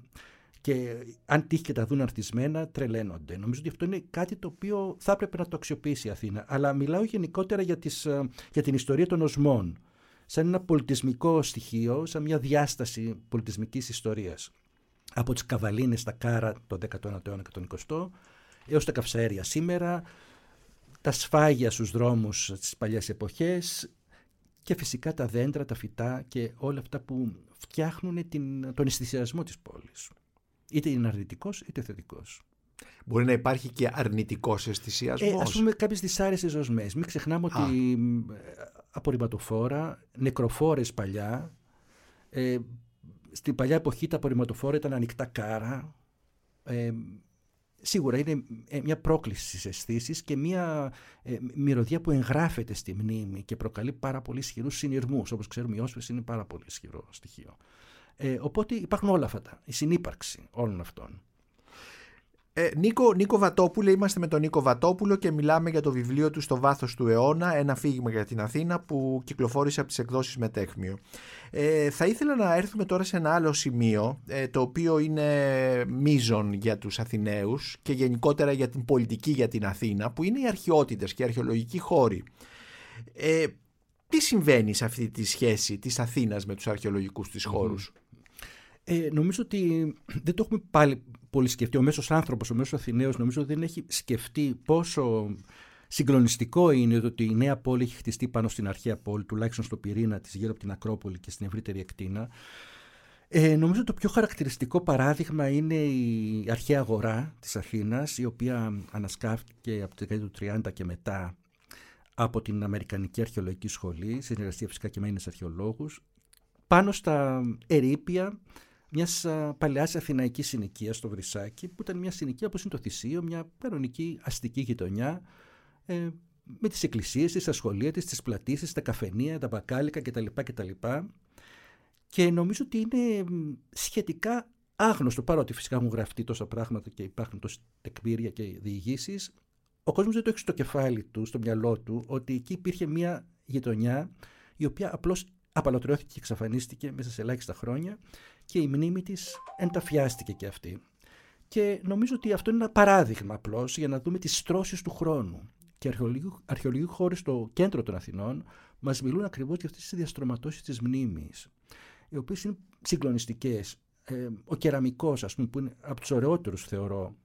και αν τύχει και τα δουν αρθισμένα τρελαίνονται. Νομίζω ότι αυτό είναι κάτι το οποίο θα έπρεπε να το αξιοποιήσει η Αθήνα. Αλλά μιλάω γενικότερα για, τις, ε, για την ιστορία των οσμών σαν ένα πολιτισμικό στοιχείο, σαν μια διάσταση πολιτισμικής ιστορίας. Από τις καβαλίνες στα κάρα το 19ο αιώνα και τον 20ο, έως τα καυσαέρια σήμερα, τα σφάγια στους δρόμους στις παλιές εποχές και φυσικά τα δέντρα, τα φυτά και όλα αυτά που φτιάχνουν την, τον αισθησιασμό της πόλης. Είτε είναι αρνητικός είτε θετικός. Μπορεί να υπάρχει και αρνητικός αισθησιασμός. Ε, ας πούμε κάποιες δυσάρεστες ζωσμές. Μην ξεχνάμε ότι ε, απορριμματοφόρα, νεκροφόρες παλιά, ε, στην παλιά εποχή τα απορριμματοφόρα ήταν ανοιχτά κάρα, ε, σίγουρα είναι ε, μια πρόκληση στις αισθήσεις και μια ε, μυρωδιά που εγγράφεται στη μνήμη και προκαλεί πάρα πολύ ισχυρούς συνειρμούς. Όπως ξέρουμε η όσφρηση είναι πάρα πολύ ισχυρό στοιχείο. Ε, οπότε υπάρχουν όλα αυτά, η συνύπαρξη όλων αυτών. Ε, Νίκο, Νίκο Βατόπουλο, είμαστε με τον Νίκο Βατόπουλο και μιλάμε για το βιβλίο του «Στο βάθος του αιώνα», ένα φύγημα για την Αθήνα που κυκλοφόρησε από τις εκδόσεις Μετέχμιο. Ε, θα ήθελα να έρθουμε τώρα σε ένα άλλο σημείο, ε, το οποίο είναι μείζον για τους Αθηναίους και γενικότερα για την πολιτική για την Αθήνα, που είναι οι αρχαιότητες και οι αρχαιολογικοί χώροι. Ε, τι συμβαίνει σε αυτή τη σχέση της Αθήνας με τους αρχαιολογικούς της χώρους; Ε, νομίζω ότι δεν το έχουμε πάλι πολύ σκεφτεί. Ο μέσος άνθρωπος, ο μέσος Αθηναίος νομίζω δεν έχει σκεφτεί πόσο συγκλονιστικό είναι ότι η νέα πόλη έχει χτιστεί πάνω στην αρχαία πόλη, τουλάχιστον στο πυρήνα της γύρω από την Ακρόπολη και στην ευρύτερη εκτίνα. Ε, νομίζω το πιο χαρακτηριστικό παράδειγμα είναι η αρχαία αγορά της Αθήνας, η οποία ανασκάφτηκε από το δεκαετία του 30 και μετά από την Αμερικανική Αρχαιολογική Σχολή, συνεργασία φυσικά και με Έλληνες αρχαιολόγους, πάνω στα ερήπια μιας παλαιάς αθηναϊκής συνοικίας στο Βρυσάκι, που ήταν μια συνοικία όπως είναι το Θησίο, μια κανονική αστική γειτονιά, ε, με τις εκκλησίες της, τα σχολεία της, τις πλατήσεις, τα καφενεία, τα μπακάλικα κτλ. κτλ. Και νομίζω ότι είναι σχετικά άγνωστο, παρότι φυσικά έχουν γραφτεί τόσα πράγματα και υπάρχουν τόσα τεκμήρια και διηγήσεις, ο κόσμος δεν το έχει στο κεφάλι του, στο μυαλό του, ότι εκεί υπήρχε μια γειτονιά η οποία απλώς απαλωτριώθηκε και εξαφανίστηκε μέσα σε ελάχιστα χρόνια και η μνήμη της ενταφιάστηκε και αυτή. Και νομίζω ότι αυτό είναι ένα παράδειγμα απλώς για να δούμε τις στρώσεις του χρόνου. Και αρχαιολογικοί χώροι στο κέντρο των Αθηνών μας μιλούν ακριβώς για αυτές τις διαστρωματώσεις της μνήμης, οι οποίες είναι συγκλονιστικές. Ε, ο κεραμικός, ας πούμε, που είναι από τους ωραιότερους θεωρώ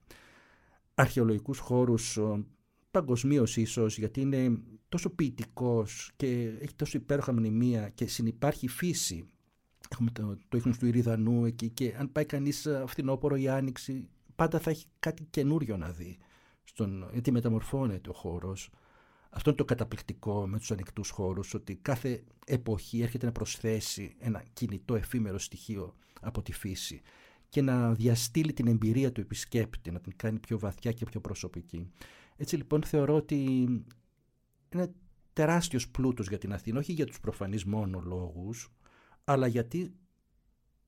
αρχαιολογικούς χώρους παγκοσμίως ίσως, γιατί είναι τόσο ποιητικός και έχει τόσο υπέροχα μνημεία και συνυπάρχει φύση. Έχουμε το, το ίχνος του Ηριδανού εκεί και αν πάει κανείς ε, φθινόπωρο ή άνοιξη πάντα θα έχει κάτι καινούριο να δει. Στον, γιατί μεταμορφώνεται ο χώρος. Αυτό είναι το καταπληκτικό με τους ανοιχτούς χώρους, ότι κάθε εποχή έρχεται να προσθέσει ένα κινητό εφήμερο στοιχείο από τη φύση. και να διαστήλει την εμπειρία του επισκέπτη, να την κάνει πιο βαθιά και πιο προσωπική. Έτσι λοιπόν θεωρώ ότι είναι τεράστιος πλούτος για την Αθήνα, όχι για τους προφανείς μόνο λόγους, αλλά γιατί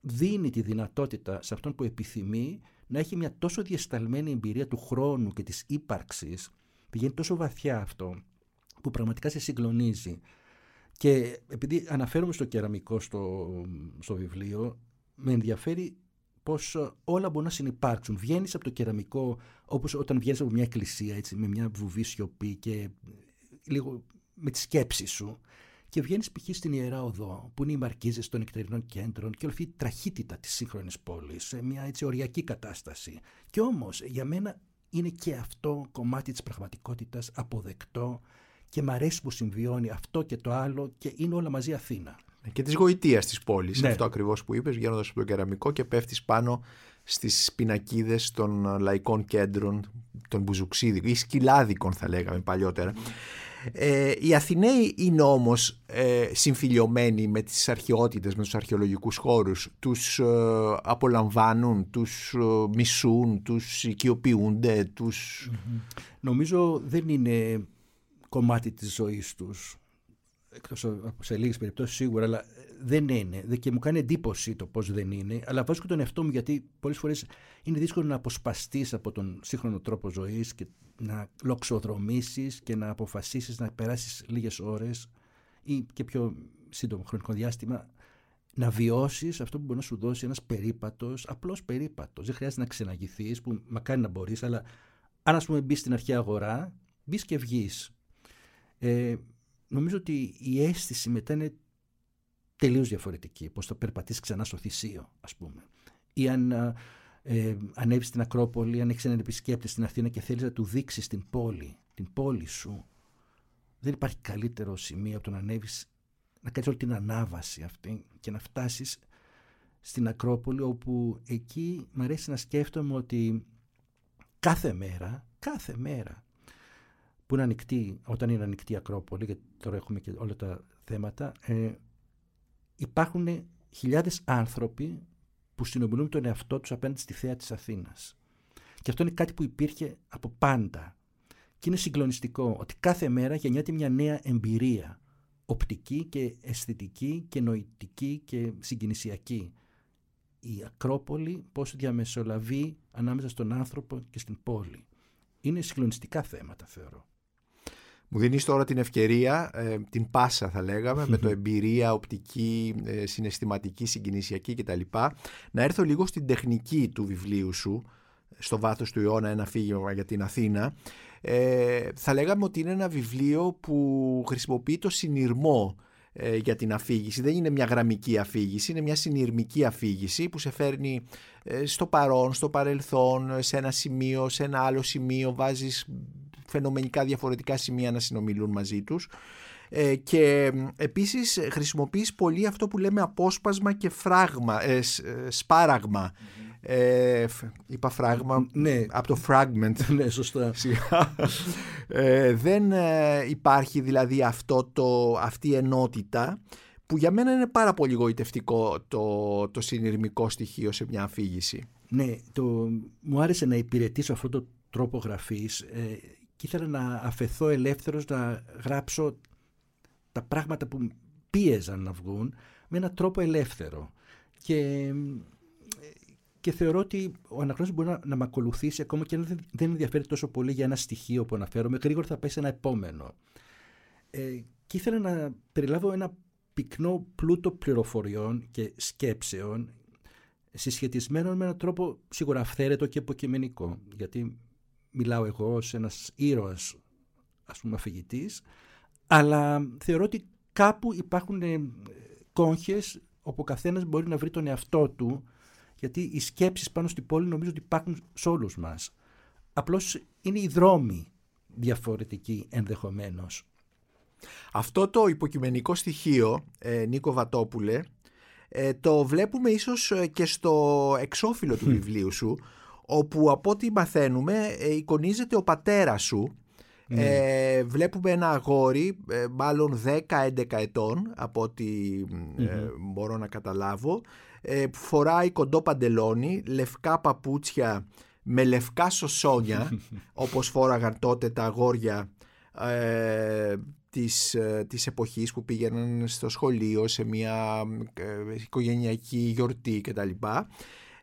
δίνει τη δυνατότητα σε αυτόν που επιθυμεί να έχει μια τόσο διασταλμένη εμπειρία του χρόνου και της ύπαρξης, πηγαίνει τόσο βαθιά αυτό, που πραγματικά σε συγκλονίζει. Και επειδή αναφέρομαι στο κεραμικό στο, στο βιβλίο, με ενδιαφέρει πως όλα μπορούν να συνεπάρξουν. Βγαίνεις από το κεραμικό όπως όταν βγαίνεις από μια εκκλησία έτσι, με μια βουβή σιωπή και λίγο με τη σκέψη σου και βγαίνεις π.χ. στην Ιερά Οδό, που είναι οι μαρκίζες των νεκτερινών κέντρων και όλη αυτή η τραχύτητα της σύγχρονης πόλης, σε μια έτσι οριακή κατάσταση. Και όμως για μένα είναι και αυτό κομμάτι της πραγματικότητας αποδεκτό και μ' αρέσει που συμβιώνει αυτό και το άλλο και είναι όλα μαζί Αθήνα. Και της γοητείας της πόλης. Ναι. Αυτό ακριβώς που είπες, βγαίνοντας από το κεραμικό και πέφτεις πάνω στις πινακίδες των λαϊκών κέντρων, των Μπουζουξίδικων ή σκυλάδικων θα λέγαμε παλιότερα. Ε, οι Αθηναίοι είναι όμως ε, συμφιλιωμένοι με τις αρχαιότητες, με τους αρχαιολογικούς χώρους. Τους ε, απολαμβάνουν, τους ε, μισούν, τους οικειοποιούνται, τους... Νομίζω δεν είναι κομμάτι της ζωής τους. Εκτός σε λίγες περιπτώσεις σίγουρα, αλλά δεν είναι. Και μου κάνει εντύπωση το πώς δεν είναι. Αλλά βάζω τον εαυτό μου γιατί πολλές φορές είναι δύσκολο να αποσπαστείς από τον σύγχρονο τρόπο ζωής και να λοξοδρομήσεις και να αποφασίσεις να περάσεις λίγες ώρες ή και πιο σύντομο χρονικό διάστημα να βιώσεις αυτό που μπορεί να σου δώσει ένας περίπατος, απλός περίπατος. Δεν χρειάζεται να ξεναγηθείς, που μακάρι να μπορείς, αλλά αν ας πούμε μπεις στην αρχαία αγορά, μπεις και βγεις. Ε, νομίζω ότι η αίσθηση μετά είναι τελείως διαφορετική, πώς θα περπατήσεις ξανά στο θυσίο, ας πούμε. Ή αν ε, ανέβεις στην Ακρόπολη, αν έχεις έναν επισκέπτη στην Αθήνα και θέλεις να του δείξεις την πόλη, την πόλη σου, δεν υπάρχει καλύτερο σημείο από το να ανέβεις, να κάνεις όλη την ανάβαση αυτή και να φτάσεις στην Ακρόπολη, όπου εκεί μου αρέσει να σκέφτομαι ότι κάθε μέρα, κάθε μέρα που είναι ανοιχτή, όταν είναι ανοιχτή η Ακρόπολη, γιατί τώρα έχουμε και όλα τα θέματα, ε, υπάρχουν χιλιάδες άνθρωποι που συνομιλούν τον εαυτό τους απέναντι στη θέα της Αθήνας. Και αυτό είναι κάτι που υπήρχε από πάντα. Και είναι συγκλονιστικό ότι κάθε μέρα γεννιέται μια νέα εμπειρία, οπτική και αισθητική και νοητική και συγκινησιακή. Η Ακρόπολη πώς διαμεσολαβεί ανάμεσα στον άνθρωπο και στην πόλη. Είναι συγκλονιστικά θέματα θεωρώ. Μου δίνεις τώρα την ευκαιρία, ε, την πάσα θα λέγαμε, με το εμπειρία, οπτική, ε, συναισθηματική, συγκινησιακή κτλ. Να έρθω λίγο στην τεχνική του βιβλίου σου, στο βάθος του αιώνα ένα φύγημα για την Αθήνα. Ε, θα λέγαμε ότι είναι ένα βιβλίο που χρησιμοποιεί το συνειρμό ε, για την αφήγηση. Δεν είναι μια γραμμική αφήγηση, είναι μια συνειρμική αφήγηση που σε φέρνει στο παρόν, στο παρελθόν, σε ένα σημείο, σε ένα άλλο σημείο, βάζεις φαινομενικά διαφορετικά σημεία να συνομιλούν μαζί τους ε, και επίσης χρησιμοποιείς πολύ αυτό που λέμε απόσπασμα και φράγμα, ε, ε σπάραγμα. Ε, είπα φράγμα ναι. από το fragment. Ναι, σωστά. ε, δεν υπάρχει δηλαδή αυτό το, αυτή η ενότητα που για μένα είναι πάρα πολύ γοητευτικό το, το συνειρμικό στοιχείο σε μια αφήγηση. Ναι, το, μου άρεσε να υπηρετήσω αυτό το τρόπο γραφής και ήθελα να αφαιθώ ελεύθερος να γράψω τα πράγματα που πίεζαν να βγουν με έναν τρόπο ελεύθερο. Και, και θεωρώ ότι ο αναγνώστης μπορεί να, να με ακολουθήσει ακόμα και αν δεν ενδιαφέρει τόσο πολύ για ένα στοιχείο που αναφέρομαι, γρήγορα θα πάει σε ένα επόμενο. Ε, και ήθελα να περιλάβω ένα πυκνό πλούτο πληροφοριών και σκέψεων συσχετισμένων με έναν τρόπο σίγουρα αυθαίρετο και υποκειμενικό. Γιατί μιλάω εγώ ως ένας ήρωας ας πούμε αφηγητής αλλά θεωρώ ότι κάπου υπάρχουν ε, κόγχες όπου ο καθένας μπορεί να βρει τον εαυτό του γιατί οι σκέψεις πάνω στην πόλη νομίζω ότι υπάρχουν σε όλους μας. Απλώς είναι οι δρόμοι διαφορετικοί ενδεχομένως. Αυτό το υποκειμενικό στοιχείο, ε, Νίκο Βατόπουλε, ε, το βλέπουμε ίσως και στο εξώφυλλο του βιβλίου σου, όπου από ό,τι μαθαίνουμε ε, εικονίζεται ο πατέρας σου. Ναι. ε, βλέπουμε ένα αγόρι, ε, μάλλον 10-11 ετών από ό,τι μπορώ να καταλάβω, ε, που φοράει κοντό παντελόνι, λευκά παπούτσια με λευκά σωσόνια όπως φόραγαν τότε τα αγόρια ε, της, ε, της εποχής που πήγαιναν στο σχολείο σε μια ε, οικογενειακή γιορτή κτλ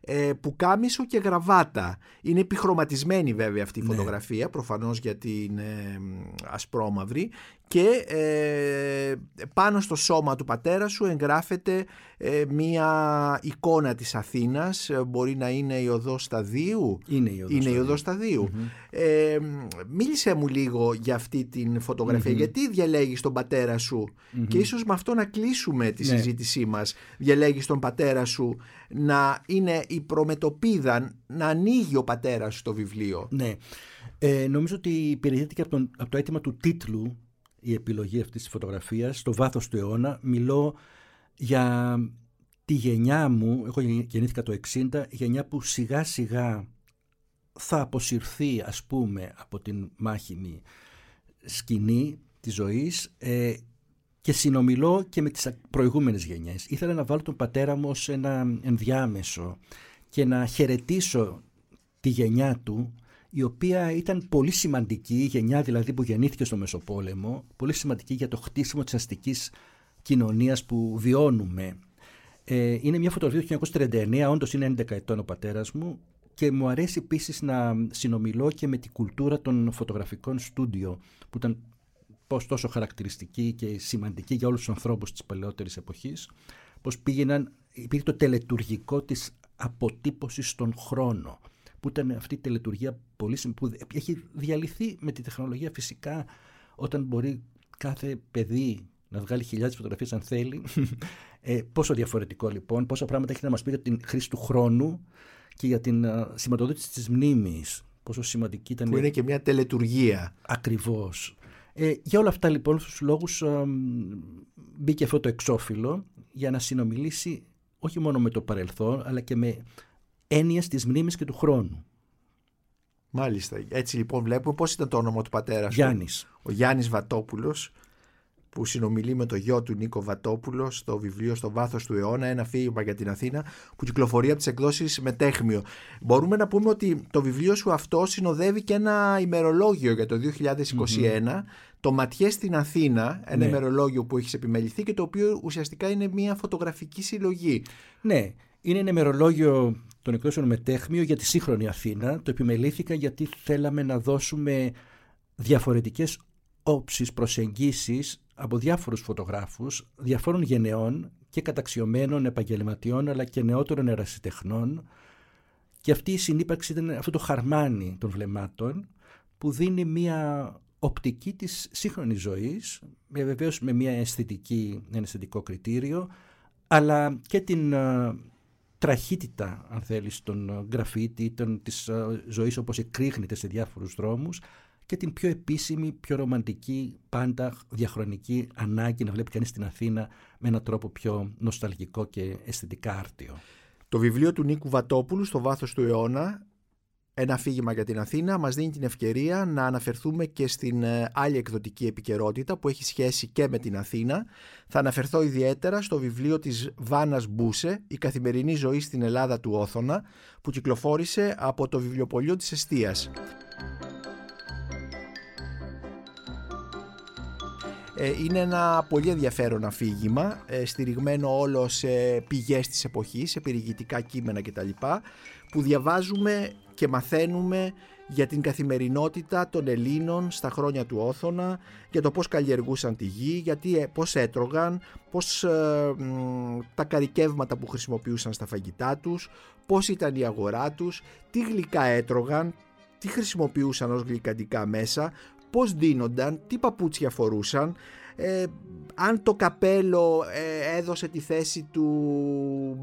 ε, πουκάμισο και γραβάτα. Είναι επιχρωματισμένη βέβαια αυτή η ναι. φωτογραφία, προφανώς γιατί είναι ασπρόμαυρη και ε, πάνω στο σώμα του πατέρα σου εγγράφεται ε, μία εικόνα της Αθήνας. Ε, μπορεί να είναι η οδός σταδίου; Είναι η οδός, είναι η οδός μίλησε μου λίγο για αυτή την φωτογραφια γιατί διαλέγεις τον πατέρα σου; Και ίσως με αυτό να κλείσουμε τη ναι. συζήτησή μας. Διαλέγεις τον πατέρα σου να είναι η προμετωπίδα να ανοίγει ο πατέρας σου το βιβλίο; Ναι. Ε, νομίζω ότι υπηρετήθηκε από, από το αίτημα του τίτλου η επιλογή αυτής της φωτογραφίας στο βάθος του αιώνα. Μιλώ για τη γενιά μου, εγώ γεννήθηκα το 60, γενιά που σιγά σιγά θα αποσυρθεί ας πούμε από την μάχημη σκηνή της ζωής ε, και συνομιλώ και με τις προηγούμενες γενιές. Ήθελα να βάλω τον πατέρα μου ως ένα ενδιάμεσο και να χαιρετήσω τη γενιά του η οποία ήταν πολύ σημαντική, η γενιά δηλαδή που γεννήθηκε στο Μεσοπόλεμο, πολύ σημαντική για το χτίσιμο της αστικής κοινωνίας που βιώνουμε. Ε, είναι μια φωτογραφία του 1939, όντως είναι 11 ετών ο πατέρας μου και μου αρέσει επίσης να συνομιλώ και με την κουλτούρα των φωτογραφικών στούντιο που ήταν πώς τόσο χαρακτηριστική και σημαντική για όλους τους ανθρώπους της παλαιότερης εποχής, πώς πήγαιναν, υπήρχε το τελετουργικό της αποτύπωσης στον χρόνο που ήταν αυτή η τελετουργία πολύ που έχει διαλυθεί με τη τεχνολογία φυσικά όταν μπορεί κάθε παιδί να βγάλει χιλιάδες φωτογραφίες αν θέλει. Ε, πόσο διαφορετικό λοιπόν, πόσα πράγματα έχει να μας πει για την χρήση του χρόνου και για την uh, σηματοδότηση της μνήμης. Πόσο σημαντική ήταν. Που είναι και μια τελετουργία. Ακριβώς. Ε, για όλα αυτά λοιπόν στους λόγους μπήκε αυτό το εξώφυλλο για να συνομιλήσει όχι μόνο με το παρελθόν αλλά και με έννοιας της μνήμης και του χρόνου. Μάλιστα. Έτσι λοιπόν βλέπουμε πώς ήταν το όνομα του πατέρα σου. Γιάννης. Ο Γιάννης Βατόπουλος που συνομιλεί με το γιο του Νίκο Βατόπουλο στο βιβλίο «Στο βάθος του αιώνα», ένα φύγημα για την Αθήνα που κυκλοφορεί από τις εκδόσεις Μετέχμιο. Μπορούμε να πούμε ότι το βιβλίο σου αυτό συνοδεύει και ένα ημερολόγιο για το 2021, το «Ματιές στην Αθήνα», ένα ναι. ημερολόγιο που έχεις επιμεληθεί και το οποίο ουσιαστικά είναι μια φωτογραφική συλλογή. Ναι, είναι ένα ημερολόγιο των εκδόσεων Μετέχμιο για τη σύγχρονη Αθήνα. Το επιμελήθηκα γιατί θέλαμε να δώσουμε διαφορετικές όψεις, προσεγγίσεις από διάφορους φωτογράφους, διαφόρων γενεών και καταξιωμένων επαγγελματιών αλλά και νεότερων ερασιτεχνών και αυτή η συνύπαρξη ήταν αυτό το χαρμάνι των βλεμμάτων που δίνει μια οπτική της σύγχρονης ζωής, βεβαίως με μια αισθητική, ένα αισθητικό κριτήριο, αλλά και την ε, τραχύτητα, αν θέλεις, των γραφίτη, των, της ε, ζωής όπως εκρήγνεται σε διάφορους δρόμους και την πιο επίσημη, πιο ρομαντική, πάντα διαχρονική ανάγκη να βλέπει κανείς την Αθήνα με έναν τρόπο πιο νοσταλγικό και αισθητικά άρτιο. Το βιβλίο του Νίκου Βατόπουλου στο βάθος του αιώνα ένα αφήγημα για την Αθήνα μας δίνει την ευκαιρία να αναφερθούμε και στην ε, άλλη εκδοτική επικαιρότητα που έχει σχέση και με την Αθήνα. Θα αναφερθώ ιδιαίτερα στο βιβλίο της Βάνας Μπούσε «Η καθημερινή ζωή στην Ελλάδα του Όθωνα» που κυκλοφόρησε από το βιβλιοπωλείο της Εστίας. Ε, είναι ένα πολύ ενδιαφέρον αφήγημα, ε, στηριγμένο όλο σε πηγές της εποχής, σε περιηγητικά κείμενα κτλ. Που διαβάζουμε και μαθαίνουμε για την καθημερινότητα των Ελλήνων στα χρόνια του Όθωνα, για το πώς καλλιεργούσαν τη γη, γιατί, ε, πώς έτρωγαν, πώς τα καρικεύματα που χρησιμοποιούσαν στα φαγητά τους, πώς ήταν η αγορά τους, τι γλυκά έτρωγαν, τι χρησιμοποιούσαν ως γλυκαντικά μέσα, πώς δίνονταν, τι παπούτσια φορούσαν, ε, αν το καπέλο ε, έδωσε τη θέση του,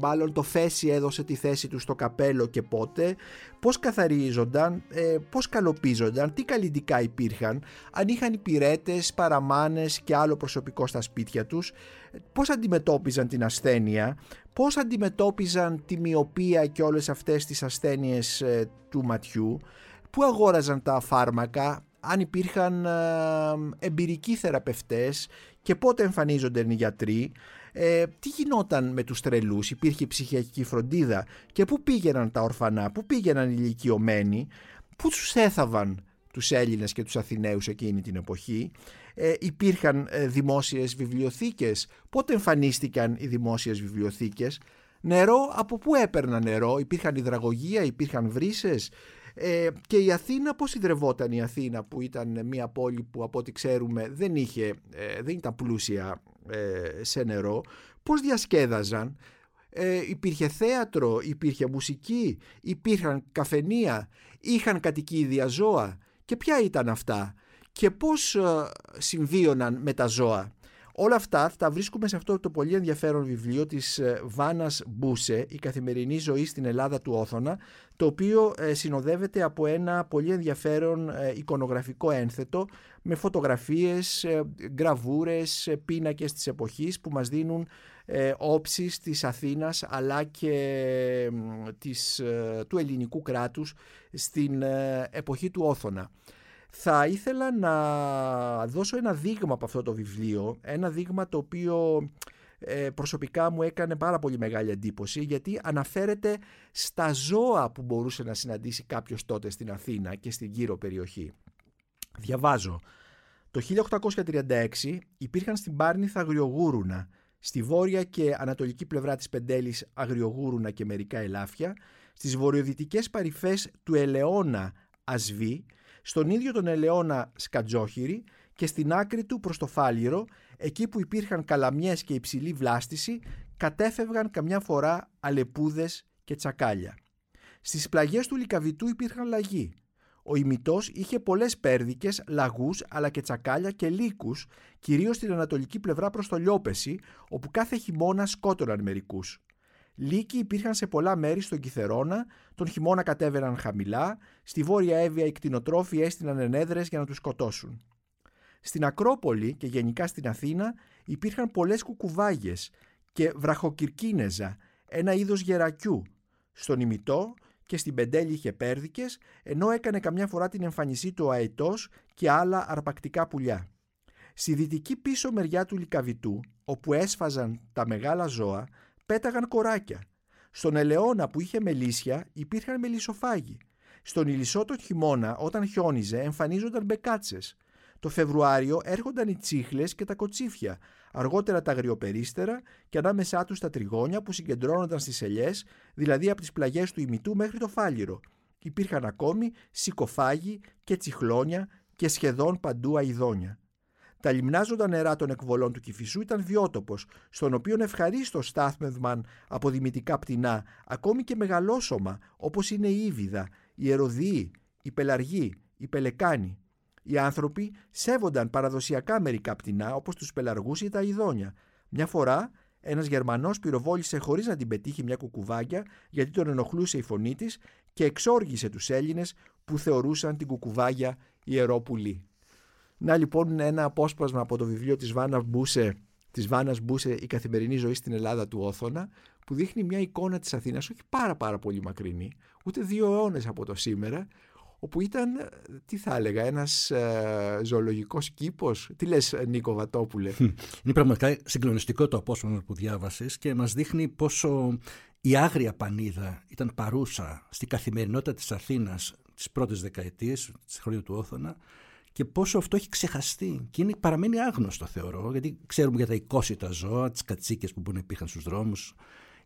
μάλλον το φέση έδωσε τη θέση του στο καπέλο και πότε, πώς καθαρίζονταν, ε, πώς καλοπίζονταν, τι καλλιντικά υπήρχαν, αν είχαν υπηρέτες, παραμάνες και άλλο προσωπικό στα σπίτια τους, πώς αντιμετώπιζαν την ασθένεια, πώς αντιμετώπιζαν τη μοιοπία και όλες αυτές τις ασθένειες ε, του ματιού, πού αγόραζαν τα φάρμακα, αν υπήρχαν ε, εμπειρικοί θεραπευτές και πότε εμφανίζονται οι γιατροί, Ε, τι γινόταν με τους τρελούς, υπήρχε ψυχιακή φροντίδα και πού πήγαιναν τα ορφανά, πού πήγαιναν οι ηλικιωμένοι, πού τους έθαβαν τους Έλληνες και τους Αθηναίους εκείνη την εποχή. Ε, υπήρχαν ε, δημόσιες βιβλιοθήκες. Πότε εμφανίστηκαν οι δημόσιες βιβλιοθήκες. Νερό, από πού έπαιρναν νερό, υπήρχαν υδραγωγεία, υπήρχαν βρύσες. Ε, και η Αθήνα, πώς ιδρευόταν η Αθήνα που ήταν μια πόλη που από ό,τι ξέρουμε δεν, είχε, ε, δεν ήταν πλούσια ε, σε νερό. Πώς διασκέδαζαν, ε, υπήρχε θέατρο, υπήρχε μουσική, υπήρχαν καφενεία, είχαν κατοικίδια ζώα και ποια ήταν αυτά; Και πώς συμβίωναν με τα ζώα; Όλα αυτά τα βρίσκουμε σε αυτό το πολύ ενδιαφέρον βιβλίο της ε, Βάνας Μπούσε, «Η καθημερινή ζωή στην Ελλάδα του Όθωνα», το οποίο ε, συνοδεύεται από ένα πολύ ενδιαφέρον ε, εικονογραφικό ένθετο με φωτογραφίες, γραβούρες, πίνακες της εποχής που μας δίνουν όψεις της Αθήνας αλλά και της, του ελληνικού κράτους στην εποχή του Όθωνα. Θα ήθελα να δώσω ένα δείγμα από αυτό το βιβλίο, ένα δείγμα το οποίο ε, προσωπικά μου έκανε πάρα πολύ μεγάλη εντύπωση γιατί αναφέρεται στα ζώα που μπορούσε να συναντήσει κάποιος τότε στην Αθήνα και στην γύρω περιοχή. Διαβάζω. Το 1836 υπήρχαν στην Πάρνηθα αγριογούρουνα, στη βόρεια και ανατολική πλευρά της Πεντέλης αγριογούρουνα και μερικά ελάφια, στις βορειοδυτικές παρυφές του Ελαιώνα Ασβή, στον ίδιο τον Ελαιώνα Σκατζόχυρη και στην άκρη του προς το Φάλιρο, εκεί που υπήρχαν καλαμιές και υψηλή βλάστηση, κατέφευγαν καμιά φορά αλεπούδες και τσακάλια. Στις πλαγιές του Λικαβητού υπήρχαν λαγοί. Ο ημιτός είχε πολλές πέρδικες, λαγούς αλλά και τσακάλια και λύκους, κυρίως στην ανατολική πλευρά προς το Λιόπεση, όπου κάθε χειμώνα σκότωναν μερικούς. Λύκοι υπήρχαν σε πολλά μέρη στον Κιθερώνα, τον χειμώνα κατέβαιναν χαμηλά, στη Βόρεια Εύβοια οι κτηνοτρόφοι έστειναν ενέδρες για να τους σκοτώσουν. Στην Ακρόπολη και γενικά στην Αθήνα υπήρχαν πολλές κουκουβάγες και βραχοκυρκίνεζα, ένα είδος γερακιού. Στον ημιτό και στην Πεντέλη είχε πέρδικες, ενώ έκανε καμιά φορά την εμφανισή του ο αετός και άλλα αρπακτικά πουλιά. Στη δυτική πίσω μεριά του Λικαβητού, όπου έσφαζαν τα μεγάλα ζώα, πέταγαν κοράκια. Στον Ελαιώνα που είχε μελίσια υπήρχαν μελισσοφάγοι. Στον Ηλισσό το χειμώνα όταν χιόνιζε εμφανίζονταν μπεκάτσες. Το Φεβρουάριο έρχονταν οι τσίχλες και τα κοτσίφια, αργότερα τα αγριοπερίστερα και ανάμεσά τους τα τριγώνια που συγκεντρώνονταν στις ελιές, δηλαδή από τις πλαγιές του ημιτού μέχρι το φάλιρο. Υπήρχαν ακόμη σικοφάγοι και τσιχλόνια και σχεδόν παντού αηδόνια. Τα λιμνάζοντα νερά των εκβολών του Κηφισού ήταν βιότοπος, στον οποίο ευχαρίστω στάθμευμαν αποδημητικά πτηνά, ακόμη και μεγαλόσωμα, όπως είναι η Ήβιδα, η Ερωδίη, η Πελαργή, η Πελεκάνη. Οι άνθρωποι σέβονταν παραδοσιακά μερικά πτηνά, όπως τους πελαργούς ή τα ειδόνια. Μια φορά, ένας Γερμανός πυροβόλησε χωρίς να την πετύχει μια κουκουβάγια, γιατί τον ενοχλούσε η φωνή της και εξόργησε τους Έλληνες που θεωρούσαν την κουκουβάγια ιερό πουλί. Να λοιπόν ένα απόσπασμα από το βιβλίο της Βάνας Μπούσε, της Βάνας Μπούσε «Η καθημερινή ζωή στην Ελλάδα του Όθωνα» που δείχνει μια εικόνα της Αθήνας, όχι πάρα πάρα πολύ μακρινή, ούτε δύο αιώνες από το σήμερα, όπου ήταν, τι θα έλεγα, ένας ε, ζωολογικός κήπος. Τι λες Νίκο Βατόπουλε; Είναι πραγματικά συγκλονιστικό το απόσπασμα που διάβασες και μας δείχνει πόσο η άγρια πανίδα ήταν παρούσα στην καθημερινότητα της Αθήνας τις πρώτες δεκαετίες της χρόνια του Όθωνα και πόσο αυτό έχει ξεχαστεί και είναι, παραμένει άγνωστο θεωρώ γιατί ξέρουμε για τα οικόσιτα ζώα, τις κατσίκες που μπορεί να υπήρχαν στους δρόμους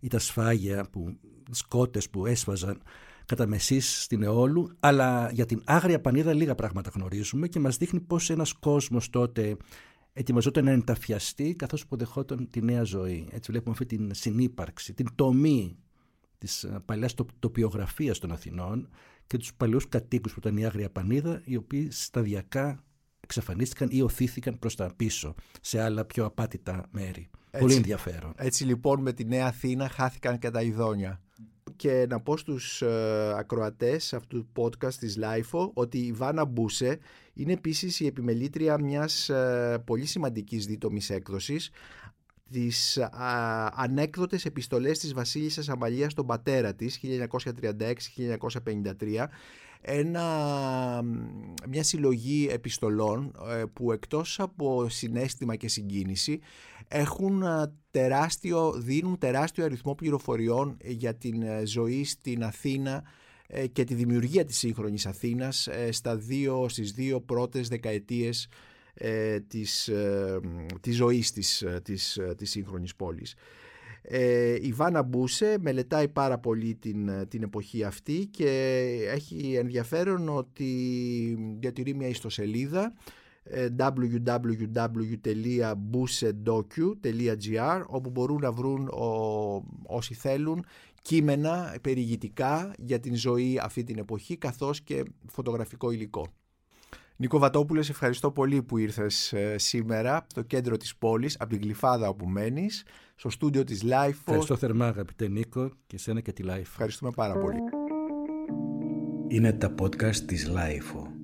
ή τα σφάγια, που, τις κότες που έσφαζαν κατά μεσής στην Εόλου αλλά για την άγρια πανίδα λίγα πράγματα γνωρίζουμε και μας δείχνει πως ένας κόσμος τότε ετοιμαζόταν να ενταφιαστεί καθώς υποδεχόταν τη νέα ζωή. Έτσι βλέπουμε αυτή την συνύπαρξη, την τομή της παλιάς τοπιογραφίας των Αθηνών και τους παλιούς κατοίκους που ήταν η Άγρια Πανίδα, οι οποίοι σταδιακά εξαφανίστηκαν ή οθήθηκαν προς τα πίσω σε άλλα πιο απάτητα μέρη. Πολύ ενδιαφέρον. Έτσι λοιπόν με τη Νέα Αθήνα χάθηκαν και τα ειδόνια. Και να πω στους ε, ακροατές αυτού του podcast της LIFO ότι η Βάνα Μπούσε είναι επίσης η επιμελήτρια μιας ε, πολύ σημαντικής δίτομης έκδοσης τις α, ανέκδοτες επιστολές της βασίλισσας Αμαλίας στον πατέρα της 1936-1953 ένα, μια συλλογή επιστολών ε, που εκτός από συνέστημα και συγκίνηση έχουν τεράστιο, δίνουν τεράστιο αριθμό πληροφοριών για την ζωή στην Αθήνα και τη δημιουργία της σύγχρονης Αθήνας στα δύο, στις δύο πρώτες δεκαετίες ε, της, ε, της ζωής της, ε, της, ε, της σύγχρονης πόλης. Ε, η Βάνα Μπούσε μελετάει πάρα πολύ την, την εποχή αυτή και έχει ενδιαφέρον ότι διατηρεί μια ιστοσελίδα www.busedocu.gr όπου μπορούν να βρουν ο, όσοι θέλουν κείμενα περιηγητικά για την ζωή αυτή την εποχή καθώς και φωτογραφικό υλικό. Νίκο Βατόπουλε, ευχαριστώ πολύ που ήρθες ε, σήμερα στο κέντρο της πόλης, από την Γλυφάδα όπου μένεις, στο στούντιο της Life. Ευχαριστώ θερμά αγαπητέ Νίκο και σένα και τη Life. Ευχαριστούμε πάρα πολύ. Είναι τα podcast της Life.